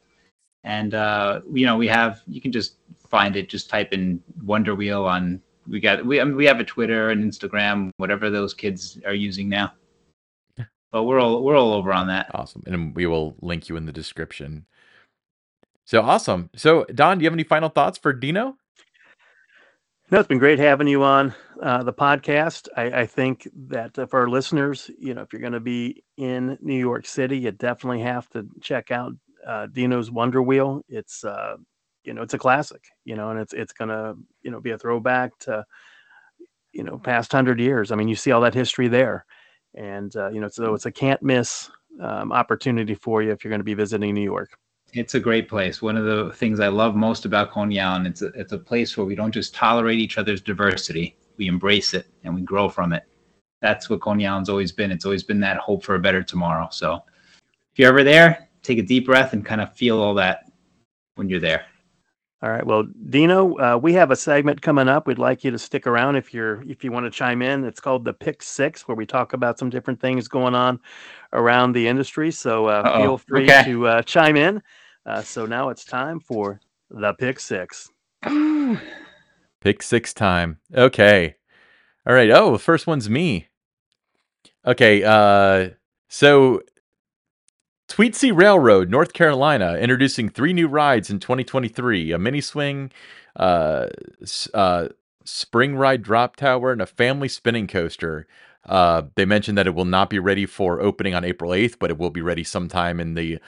And uh you know, we have you can just find it just type in Wonder Wheel on we got we I mean, we have a Twitter and Instagram, whatever those kids are using now. But we're all we're all over on that. Awesome. And we will link you in the description. So awesome. So Don, do you have any final thoughts for Deno? No, it's been great having you on uh, the podcast. I, I think that uh, for our listeners, you know, if you're going to be in New York City, you definitely have to check out uh, Deno's Wonder Wheel. It's uh, you know, it's a classic. You know, and it's it's going to you know be a throwback to you know past hundred years. I mean, you see all that history there, and uh, you know, so it's a can't miss um, opportunity for you if you're going to be visiting New York. It's a great place. One of the things I love most about Coney Island, it's a, it's a place where we don't just tolerate each other's diversity, we embrace it and we grow from it. That's what Coney Island's always been. It's always been that hope for a better tomorrow. So if you're ever there, take a deep breath and kind of feel all that when you're there. All right. Well, Deno, uh, we have a segment coming up. We'd like you to stick around if you're if you want to chime in. It's called the Pick Six, where we talk about some different things going on around the industry. So uh, feel free okay. to uh, chime in. Uh, so now it's time for the Pick Six. Pick six time. Okay. All right. Oh, the first one's me. Okay. Uh, so Tweetsie Railroad, North Carolina, introducing three new rides in 2023: a mini swing, uh, uh, spring ride drop tower, and a family spinning coaster. Uh, they mentioned that it will not be ready for opening on April 8th, but it will be ready sometime in the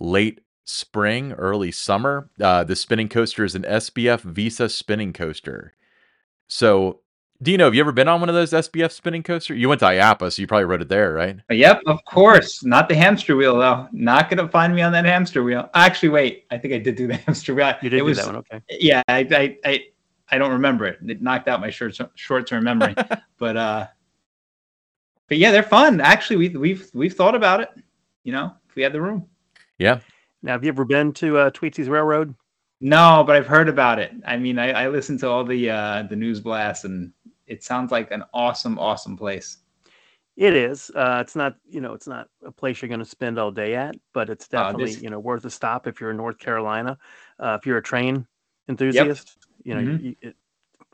late spring, early summer. Uh, the spinning coaster is an SBF Visa spinning coaster. So, Deno, have you ever been on one of those SBF spinning coasters? You went to IAAPA, so you probably rode it there, right? Yep, of course. Not the hamster wheel though. Not gonna find me on that hamster wheel. Actually, wait. I think I did do the hamster wheel. You did it do was, that one, okay? Yeah, I, I, I, I don't remember it. It knocked out my short short term memory. but uh, but yeah, they're fun. Actually, we we've we've thought about it. You know, if we had the room. Yeah. Now, have you ever been to uh, Tweetsies Railroad? No, but I've heard about it. I mean, I, I listened to all the uh, the news blasts, and it sounds like an awesome, awesome place. It is. Uh, it's not, you know, it's not a place you're going to spend all day at, but it's Uh, definitely, this- you know, worth a stop if you're in North Carolina. Uh, if you're a train enthusiast, you know, Mhm. you, it,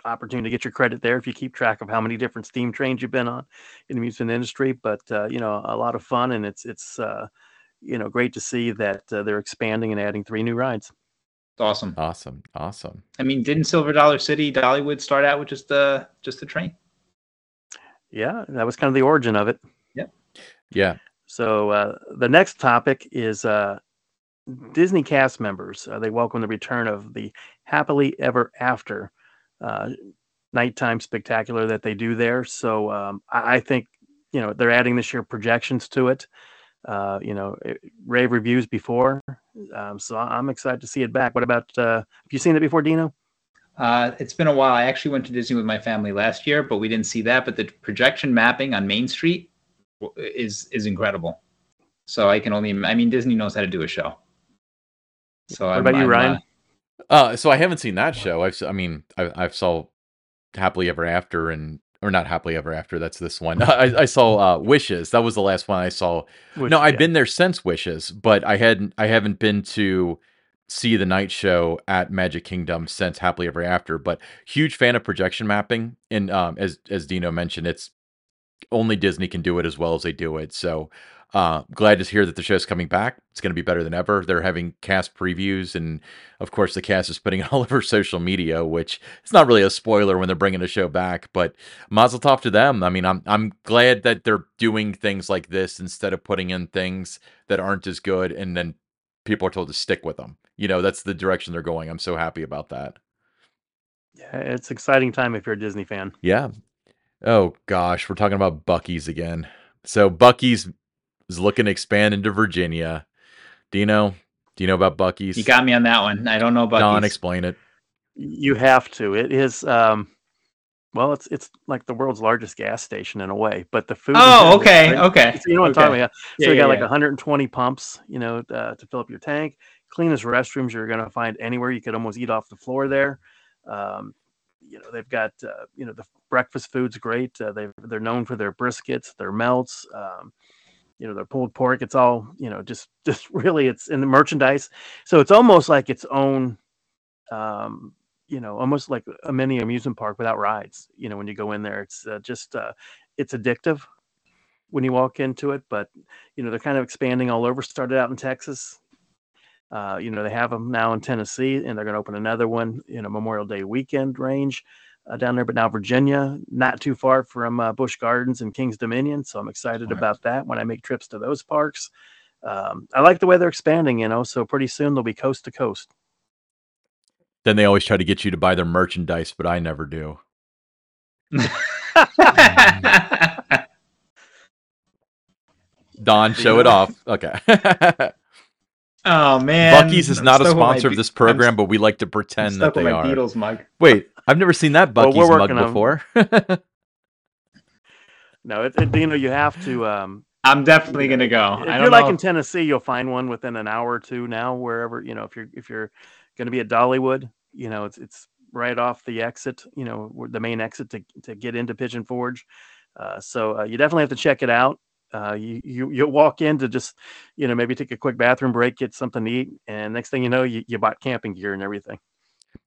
opportunity to get your credit there if you keep track of how many different steam trains you've been on in the amusement industry. But uh, you know, a lot of fun, and it's it's uh, you know great to see that uh, they're expanding and adding three new rides. It's awesome. Awesome. Awesome. I mean, didn't Silver Dollar City, Dollywood start out with just the just the train? Yeah, that was kind of the origin of it. Yeah. Yeah. So uh, the next topic is uh, Disney cast members. Uh, they welcome the return of the Happily Ever After uh, nighttime spectacular that they do there. So um, I, I think you know they're adding this year projections to it. Uh, you know, it, rave reviews before, um, so I- I'm excited to see it back. What about? Uh, have you seen it before, Deno? Uh, it's been a while. I actually went to Disney with my family last year, but we didn't see that. But the projection mapping on Main Street is is incredible. So I can only. I mean, Disney knows how to do a show. So What I'm, about you, I'm, Ryan? uh, Uh, so I haven't seen that show. I've, s- I mean, I, I've saw Happily Ever After and or not Happily Ever After. That's this one. I, I saw uh, Wishes. That was the last one I saw. No, I've yeah. been there since Wishes, but I hadn't. I haven't been to see the night show at Magic Kingdom since Happily Ever After. But huge fan of projection mapping, and um, as as Deno mentioned, it's only Disney can do it as well as they do it. So uh, glad to hear that the show's coming back. It's going to be better than ever. They're having cast previews, and of course, the cast is putting it all over social media, which it's not really a spoiler when they're bringing the show back. But Mazel tov to them. I mean, I'm I'm glad that they're doing things like this instead of putting in things that aren't as good, and then people are told to stick with them. You know, that's the direction they're going. I'm so happy about that. Yeah, it's exciting time if you're a Disney fan. Yeah. Oh gosh, we're talking about Buc-ee's again. So Buc-ee's is looking to expand into Virginia. Deno, do you know about Buc-ee's? you got me on that one. I don't know about Don, these. explain it. You have to. It is. Um, well, it's it's like the world's largest gas station in a way, but the food. Oh, okay, great. okay. So you know what I'm okay. talking about? Yeah, so you yeah, got like yeah. 120 pumps, you know, uh, to fill up your tank. Cleanest restrooms you're going to find anywhere. You could almost eat off the floor there. Um, you know, they've got uh, you know the breakfast food's great. Uh, they they're known for their briskets, their melts. Um, you know, their pulled pork. It's all you know, just just really, it's in the merchandise. So it's almost like its own. Um, you know, almost like a mini amusement park without rides. You know, when you go in there, it's uh, just uh, it's addictive when you walk into it. But you know, they're kind of expanding all over. Started out in Texas. Uh, you know, they have them now in Tennessee, and they're going to open another one in a Memorial Day weekend range uh, down there. But now Virginia, not too far from uh, Busch Gardens and King's Dominion, so I'm excited Smart. about that when I make trips to those parks. Um, I like the way they're expanding. You know, so pretty soon they'll be coast to coast. Then they always try to get you to buy their merchandise, but I never do. Don, show it off. Okay. oh man, Buc-ee's is I'm not a stuck with my sponsor of Be- this I'm program, but we like to I'm pretend that they with my are. Beatles mug. Wait, I've never seen that Well, Buc-ee's we're mug on- before. No, it, it, you know, you have to. Um, I'm definitely gonna go. if I you're don't like know. in Tennessee, you'll find one within an hour or two now. Wherever you know, if you're if you're going to be at Dollywood, you know, it's it's right off the exit. You know, the main exit to to get into Pigeon Forge. Uh, so uh, you definitely have to check it out. Uh, you you you walk in to just you know maybe take a quick bathroom break, get something to eat, and next thing you know, you, you bought camping gear and everything.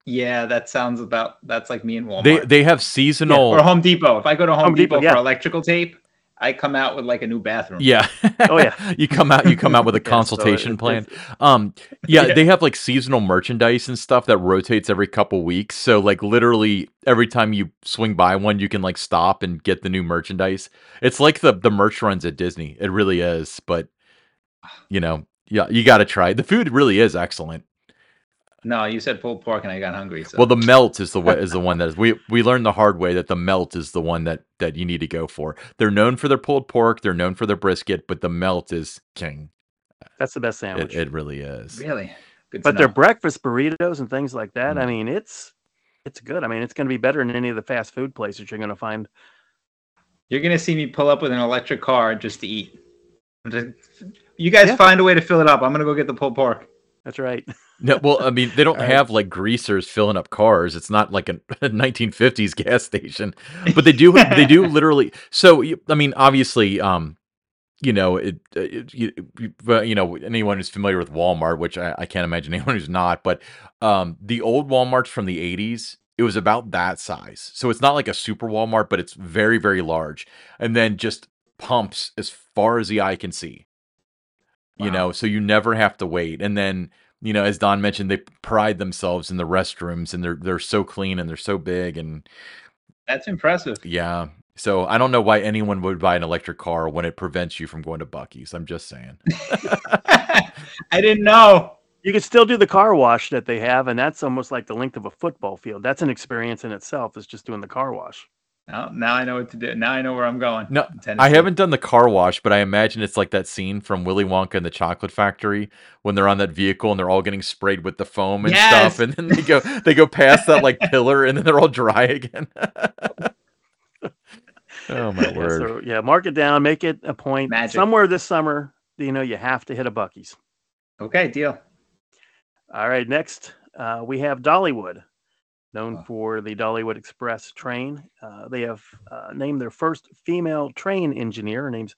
yeah, that sounds about. That's like me and Walmart they they have seasonal. or Home Depot. If I go to Home, Home Depot, Depot, yeah. for electrical tape, I come out with like a new bathroom. Yeah. Oh, yeah. you come out you come out with a Yeah, so consultation it- plan. it's- Um yeah, Yeah. they have like seasonal merchandise and stuff that rotates every couple weeks. So like literally every time you swing by one you can like stop and get the new merchandise. It's like the the merch runs at Disney. It really is, but you know, yeah, you got to try. it. The food really is excellent. No, you said pulled pork, and I got hungry. So Well, the melt is the way, is the one that is, we we learned the hard way that the melt is the one that that you need to go for. They're known for their pulled pork, they're known for their brisket, but the melt is king. That's the best sandwich. It, it really is. really good. but to their breakfast burritos and things like that. I Mm. mean, it's it's good. I mean, it's going to be better than any of the fast food places you're going to find. You're gonna see me pull up with an electric car just to eat. Just- You guys Yeah. find a way to fill it up. I'm gonna go get the pulled pork. That's right. No, well, I mean, they don't Right. have like greasers filling up cars. It's not like a 1950s gas station, but they do. they do literally. So, I mean, obviously, um, you know, it, it you, you- you know, anyone who's familiar with Walmart, which I, I can't imagine anyone who's not, but um, the old Walmarts from the 80s, it was about that size. So it's not like a super Walmart, but it's very, very large, and then just pumps as far as the eye can see. You know, so you never have to wait, and then you know, as Don mentioned, they pride themselves in the restrooms and they're they're so clean and they're so big and That's impressive. yeah. So I don't know why anyone would buy an electric car when it prevents you from going to Buc-ee's. I'm just saying. I didn't know. You can still do the car wash that they have, and that's almost like the length of a football field. That's an experience in itself. Is just doing the car wash. Now, now I know what to do. Now I know where I'm going. No, I haven't done the car wash, but I imagine it's like that scene from Willy Wonka and the Chocolate Factory when they're on that vehicle and they're all getting sprayed with the foam and Yes! stuff, and then they go they go past that like pillar and then they're all dry again. oh my Yeah, word! so yeah, mark it down, make it a point Magic. somewhere this summer. you know, you have to hit a Buc-ee's. Okay, deal. All right, next uh, we have Dollywood, known for the Dollywood Express train. Uh, they have uh, named their first female train engineer. Her name's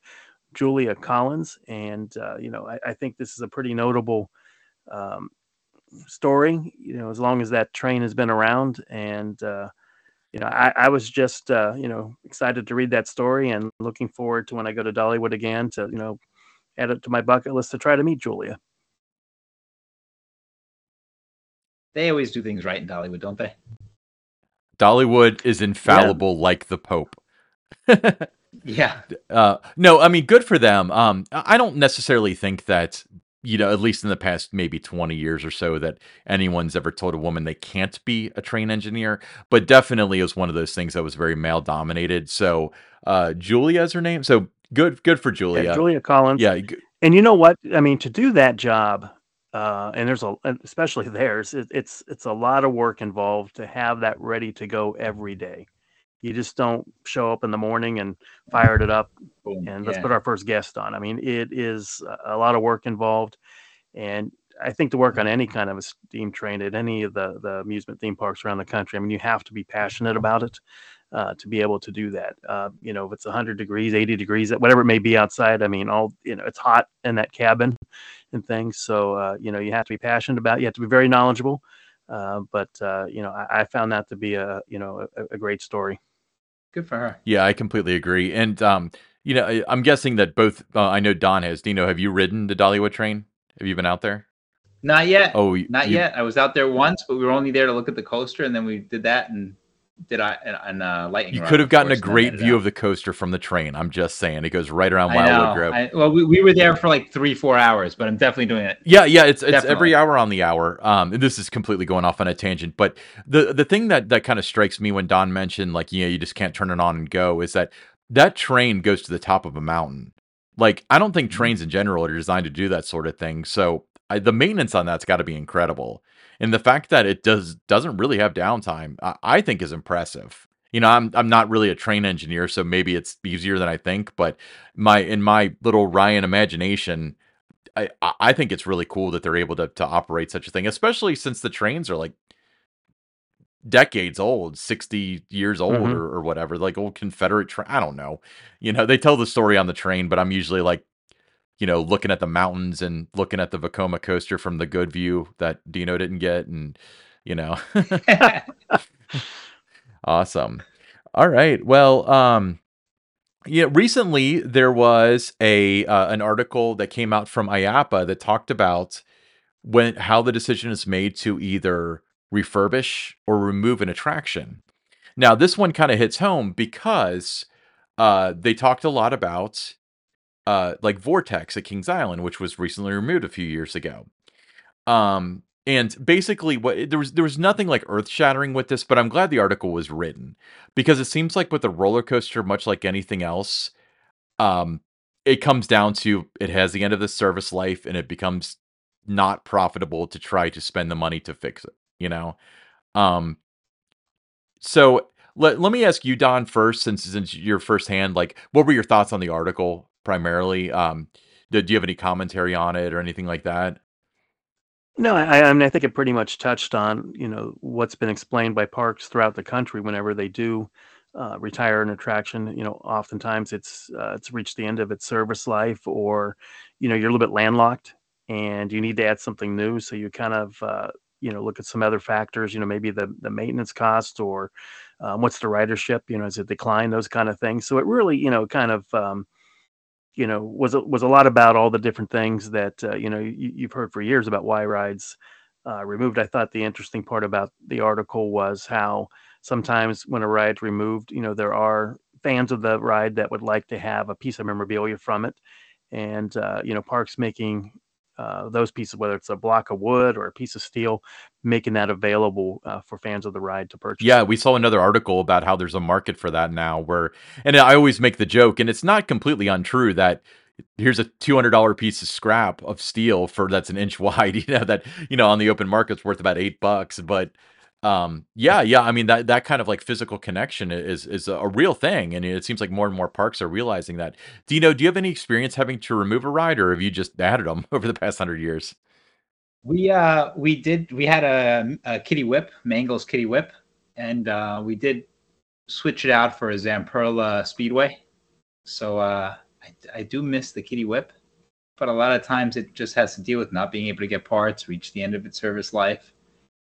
Julia Collins, and uh, you know, I, I think this is a pretty notable um, story. You know, as long as that train has been around, and uh, you know, I, I was just uh, you know excited to read that story and looking forward to when I go to Dollywood again to you know add it to my bucket list to try to meet Julia. They always do things right in Dollywood, don't they? Dollywood is infallible like the Pope. Yeah. Uh, no, I mean, good for them. Um, I I don't necessarily think that, you know, at least in the past maybe 20 years or so, that anyone's ever told a woman they can't be a train engineer, but definitely it was one of those things that was very male dominated. So, uh, Julia is her name. So good, good for Yeah, Julia. Julia Collins. Yeah, g- And you know what? I mean, to do that job, uh, and there's a, especially theirs, it, it's it's a lot of work involved to have that ready to go every day. You just don't show up in the morning and fired it up Boom. and let's yeah. put our first guest on. I mean, it is a- a lot of work involved, and I think to work on any kind of a steam train at any of the the amusement theme parks around the country, I mean, you have to be passionate about it uh, to be able to do that. Uh, you know, if it's 100 degrees, 80 degrees, whatever it may be outside, I mean, all you know, it's hot in that cabin and things. So uh, you know, you have to be passionate about. it. You have to be very knowledgeable. Uh, but uh, you know, I, I found that to be a you know a, a great story. Good for her. yeah, I completely agree. And, um, you know, I- I'm guessing that both, uh, I know Don has. Deno, have you ridden the Dollywood train? Have you been out there? Not yet. Oh, y- Not you- yet. I was out there once, but we were only there to look at the coaster, and then we did that and did I and uh, lightning. You could have gotten a great view of the coaster from the train. I'm just saying, it goes right around Wildwood. Grove. I, well, we, we were there for like three, four hours, but I'm definitely doing it. Yeah, yeah, it's it's every hour on the hour. Um, and this is completely going off on a tangent, but the the thing that that kind of strikes me when Don mentioned like, you know, you just can't turn it on and go is that that train goes to the top of a mountain. Like, I don't think Mhm. trains in general are designed to do that sort of thing. So I, the maintenance on that's got to be incredible, and the fact that it does doesn't really have downtime, I, I think is impressive. You know, I'm I'm not really a train engineer, so maybe it's easier than I think. But my in my little Ryan imagination, I I think it's really cool that they're able to to operate such a thing, especially since the trains are like decades old, 60 years old Mhm. or, or whatever, like old Confederate train. I don't know. You know, they tell the story on the train, but I'm usually like, you know, looking at the mountains and looking at the Vekoma coaster from the good view that Deno didn't get. And, you know, awesome. All right. Well, um, yeah, recently there was a uh, an article that came out from IAAPA that talked about when how the decision is made to either refurbish or remove an attraction. Now, this one kind of hits home because uh, they talked a lot about uh, like Vortex at Kings Island, which was recently removed a few years ago. Um, and basically, what there was there was nothing like earth shattering with this, but I'm glad the article was written because it seems like with a roller coaster, much like anything else, um, it comes down to it has the end of the service life and it becomes not profitable to try to spend the money to fix it. You know, um, so let, let me ask you, Don, first, since since you're firsthand, like, what were your thoughts on the article primarily? Um, did do you have any commentary on it or anything like that? No, I, I mean, I think it pretty much touched on, you know, what's been explained by parks throughout the country whenever they do uh, retire an attraction. You know, oftentimes it's uh, it's reached the end of its service life, or you know, you're a little bit landlocked and you need to add something new. So you kind of, uh, you know, look at some other factors. You know, maybe the the maintenance cost or um, what's the ridership. You know, is it decline? Those kind of things. So it really, you know, kind of. Um, you know was was a lot about all the different things that uh, you know you, you've heard for years about why rides uh, removed. I thought the interesting part about the article was how sometimes when a ride's removed, you know there are fans of the ride that would like to have a piece of memorabilia from it, and uh, you know parks making uh, those pieces, whether it's a block of wood or a piece of steel, making that available uh, for fans of the ride to purchase. Yeah, we saw another article about how there's a market for that now where and I always make the joke and it's not completely untrue that here's a $200 piece of scrap of steel for that's an inch wide, you know that you know on the open market's worth about 8 bucks, but Um, yeah, yeah. I mean that that kind of like physical connection is is a real thing, and it seems like more and more parks are realizing that. Do you know? Do you have any experience having to remove a ride, or have you just added them over the past hundred years? We uh we did we had a, a kitty whip, Mangels kitty whip, and uh, we did switch it out for a Zamperla Speedway. So uh, I, I do miss the kitty whip, but a lot of times it just has to deal with not being able to get parts, reach the end of its service life,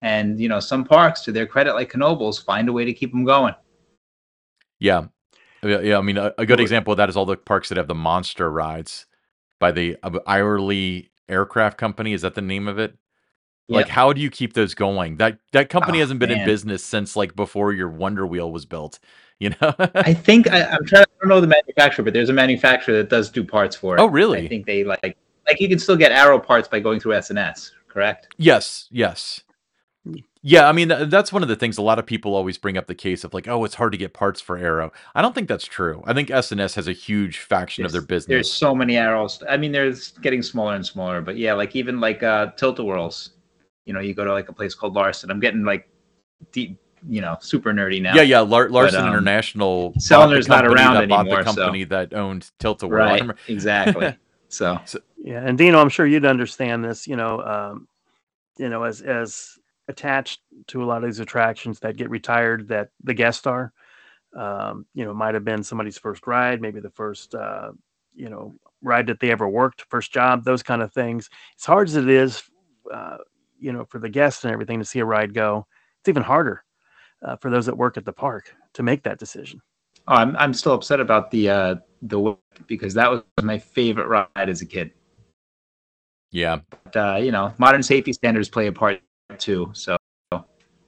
and you know some parks, to their credit, like Knoebels, find a way to keep them going. Yeah, yeah. I mean, a, a good example of that is all the parks that have the monster rides by the uh, Eyerly Aircraft Company. Is that the name of it? Like, how do you keep those going? That that company Oh hasn't been in business since like before your Wonder Wheel was built. You know? I think I, I'm trying. I don't know the manufacturer, but there's a manufacturer that does do parts for it. oh, really? I think they like like you can still get Arrow parts by going through S&S, correct? Yes, yes. Yeah, I mean th- that's one of the things a lot of people always bring up the case of like, oh, it's hard to get parts for Arrow. I don't think that's true. I think S&S has a huge faction of their business. there's so many arrows. I mean, there's getting smaller and smaller, but yeah, like even like uh Tilt-A-Whirls. You know, you go to like a place called Larson. I'm getting like deep, you know, super nerdy now. Yeah, yeah. Lar- Larson um, International. bought Sellner's not around that bought anymore, the so- company that owned Tilt-A-Whirl. Right. remember- Exactly. so Yeah, and Deno, I'm sure you'd understand this. You know, um, you know, as as attached to a lot of these attractions that get retired, that the guest star, um, you know, might have been somebody's first ride, maybe the first, uh, you know, ride that they ever worked, first job, those kind of things. As hard as it is, uh, you know, for the guests and everything to see a ride go, it's even harder uh, for those that work at the park to make that decision. oh, I'm I'm still upset about the uh the whip because that was my favorite ride as a kid. yeah, But, uh, you know, modern safety standards play a part too. So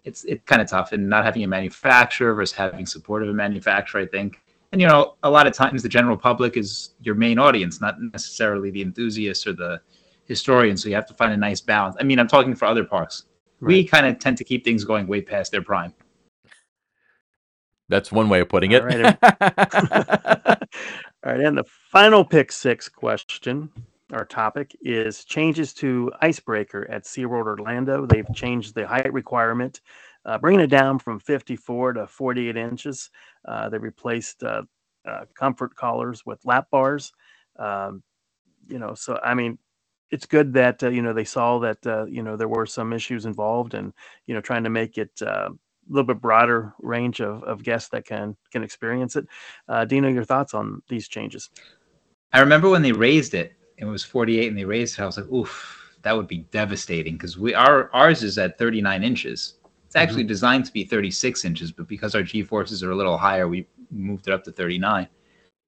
it's it's kind of tough, and not having a manufacturer versus having support of a manufacturer, I think. And you know, a lot of times the general public is your main audience, not necessarily the enthusiasts or the historians. So you have to find a nice balance. I mean, I'm talking for other parks. We kind of tend to keep things going way past their prime. that's one way of putting it. All right, All right, and the final pick six question or topic is changes to Icebreaker at SeaWorld Orlando. They've changed the height requirement, uh, bringing it down from 54 to 48 inches. Uh, they replaced uh, uh, comfort collars with lap bars. Um, you know, so I mean, it's good that uh, you know they saw that uh, you know there were some issues involved, and you know trying to make it a little bit broader range of, of guests that can can experience it. Deno, your thoughts on these changes? I remember when they raised it, it was 48 and they raised it. I was like, oof, that would be devastating because we our ours is at 39 inches. It's actually designed to be 36 inches, but because our G forces are a little higher, we moved it up to 39.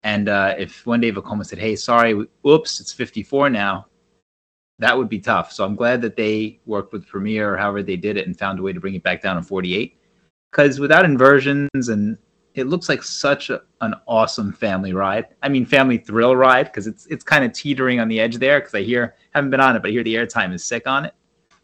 And uh, if one day Vekoma said, "Hey, sorry, we- whoops, it's 54 now," that would be tough. So I'm glad that they worked with Premier or however they did it and found a way to bring it back down to 48. Because without inversions and it looks like such a, an awesome family ride. I mean, family thrill ride because it's it's kind of teetering on the edge there. Because I hear haven't been on it, but I hear the airtime is sick on it,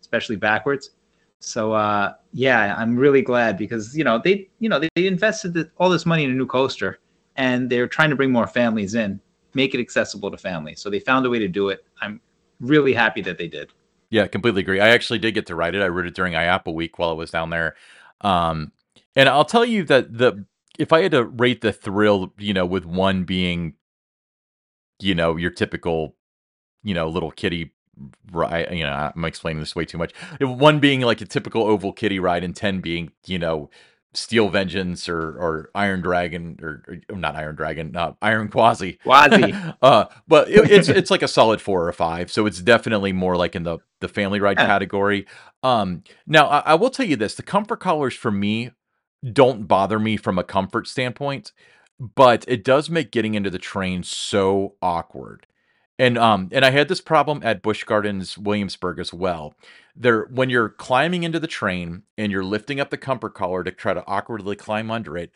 especially backwards. So uh, yeah, I'm really glad because you know they you know they, they invested th- all this money in a new coaster, and they're trying to bring more families in, make it accessible to families. So they found a way to do it. I'm really happy that they did. Yeah, completely agree. I actually did get to ride it. I rode it during IAAPA week while I was down there. Um, and I'll tell you that the if I had to rate the thrill, you know, with one being, you know, your typical, you know, little kitty ride, you know, I'm explaining this way too much. One being like a typical oval kitty ride, and ten being, you know, Steel Vengeance or or Iron Dragon or, or not Iron Dragon, uh, Iron Gwazi. Gwazi. uh, but it, it's it's like a solid four or five, so it's definitely more like in the the family ride Yeah. category. Um, now I, I will tell you this: the comfort collars for me don't bother me from a comfort standpoint, but it does make getting into the train so awkward. And um and I had this problem at Busch Gardens Williamsburg as well. There when you're climbing into the train and you're lifting up the comfort collar to try to awkwardly climb under it,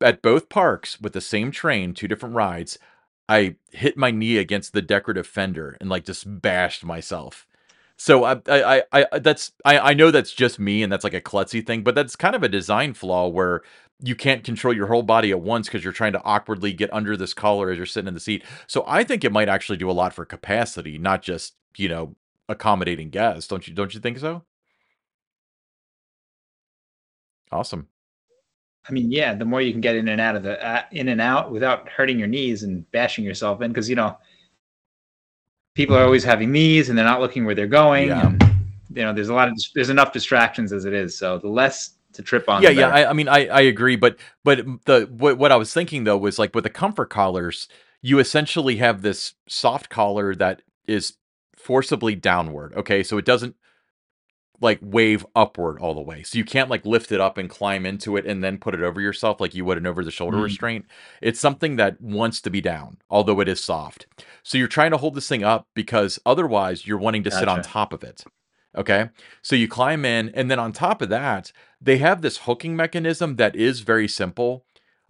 at both parks with the same train, two different rides, I hit my knee against the decorative fender and like just bashed myself. So I, I, I, I that's I, I know that's just me and that's like a klutzy thing, but that's kind of a design flaw where you can't control your whole body at once because you're trying to awkwardly get under this collar as you're sitting in the seat. So I think it might actually do a lot for capacity, not just you know accommodating guests. Don't you? Don't you think so? Awesome. I mean, yeah, the more you can get in and out of the uh, in and out without hurting your knees and bashing yourself in, because you know people are always having these and they're not looking where they're going. Yeah. And, you know, there's a lot of there's enough distractions as it is. So the less to trip on. yeah yeah. I, I mean I, I agree but but the what, what i was thinking though was like with the comfort collars you essentially have this soft collar that is forcibly downward okay so it doesn't like wave upward all the way. So you can't like lift it up and climb into it and then put it over yourself like you would an over the shoulder Mm. restraint. It's something that wants to be down although it is soft. So you're trying to hold this thing up because otherwise you're wanting to sit on top of it okay? So you climb in and then on top of that they have this hooking mechanism that is very simple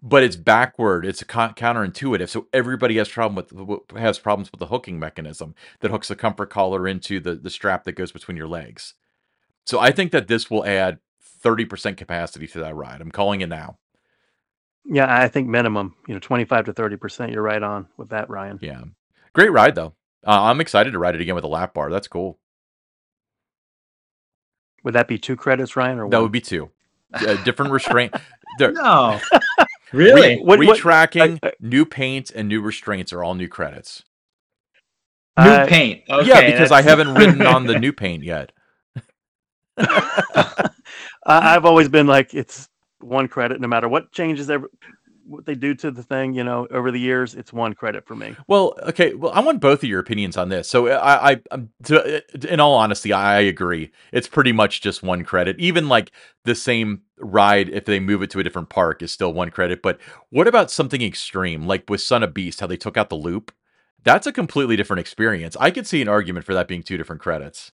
but it's backward. It's co- counterintuitive. So everybody has problem with has problems with the hooking mechanism that hooks the comfort collar into the the strap that goes between your legs so i think that this will add 30% capacity to that ride i'm calling it now Yeah, I think minimum, you know, 25 to 30%. You're right on with that, Ryan. yeah great ride though uh, i'm excited to ride it again with a lap bar that's cool Would that be two credits, Ryan, or that one? would be two uh, different restraint They're- no, really. What- what- retracking I- I- new paint, and new restraints are all new credits New Uh, paint. Okay, yeah because i haven't ridden on the new paint yet I, I've always been like it's one credit, no matter what changes ever what they do to the thing. You know, over the years, it's one credit for me. Well, okay. Well, I want both of your opinions on this. So, I, I, I'm- to, uh, in all honesty, I agree. It's pretty much just one credit. Even like the same ride, if they move it to a different park, is still one credit. But what about something extreme, like with Son of Beast, how they took out the loop? That's a completely different experience. I could see an argument for that being two different credits.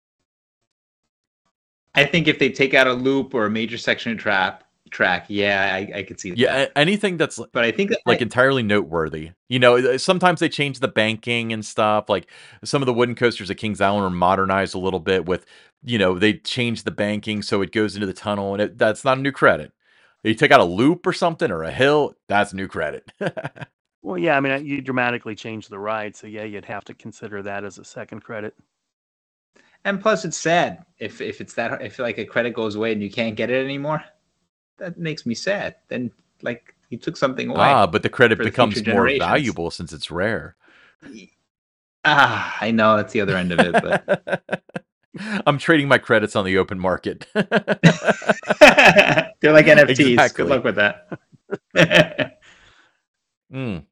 I think if they take out a loop or a major section of trap track, yeah, I, I could see. Yeah, that. a- anything that's but I think that like I- entirely noteworthy. You know, uh, sometimes they change the banking and stuff. Like some of the wooden coasters at Kings Island are modernized a little bit with, you know, they change the banking so it goes into the tunnel, and it, that's not a new credit. You take out a loop or something or a hill, that's new credit. Well, yeah, I mean, you dramatically change the ride, so yeah, you'd have to consider that as a second credit. And plus it's sad if if it's that if like a credit goes away and you can't get it anymore. That makes me sad. Then like you took something away. ah, but the credit for the becomes more valuable since it's rare. Ah, I know that's the other end of it, but I'm trading my credits on the open market. they're like NFTs. Exactly. Good luck with that. Mm.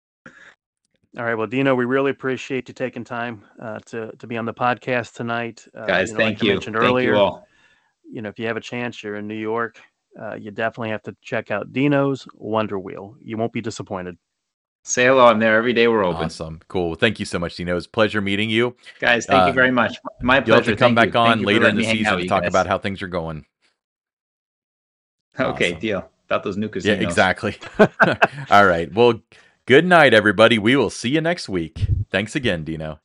All right, well, Deno, we really appreciate you taking time uh, to to be on the podcast tonight, uh, Guys, know, thank like I you. mentioned Thank earlier, you all. you know, if you have a chance, you're in New York, uh, you definitely have to check out Deno's Wonder Wheel. You won't be disappointed. Say hello. I'm there every day. We're open. Awesome. Cool. Thank you so much, Deno. It's a pleasure meeting you. Guys, thank Uh, you very much. My You'll have pleasure. to come Thank back you. On you later in the season out, to talk guys. about how things are going. Okay, Awesome. deal. About those new casinos. Yeah, exactly. All right. Well, good night, everybody. We will see you next week. Thanks again, Deno.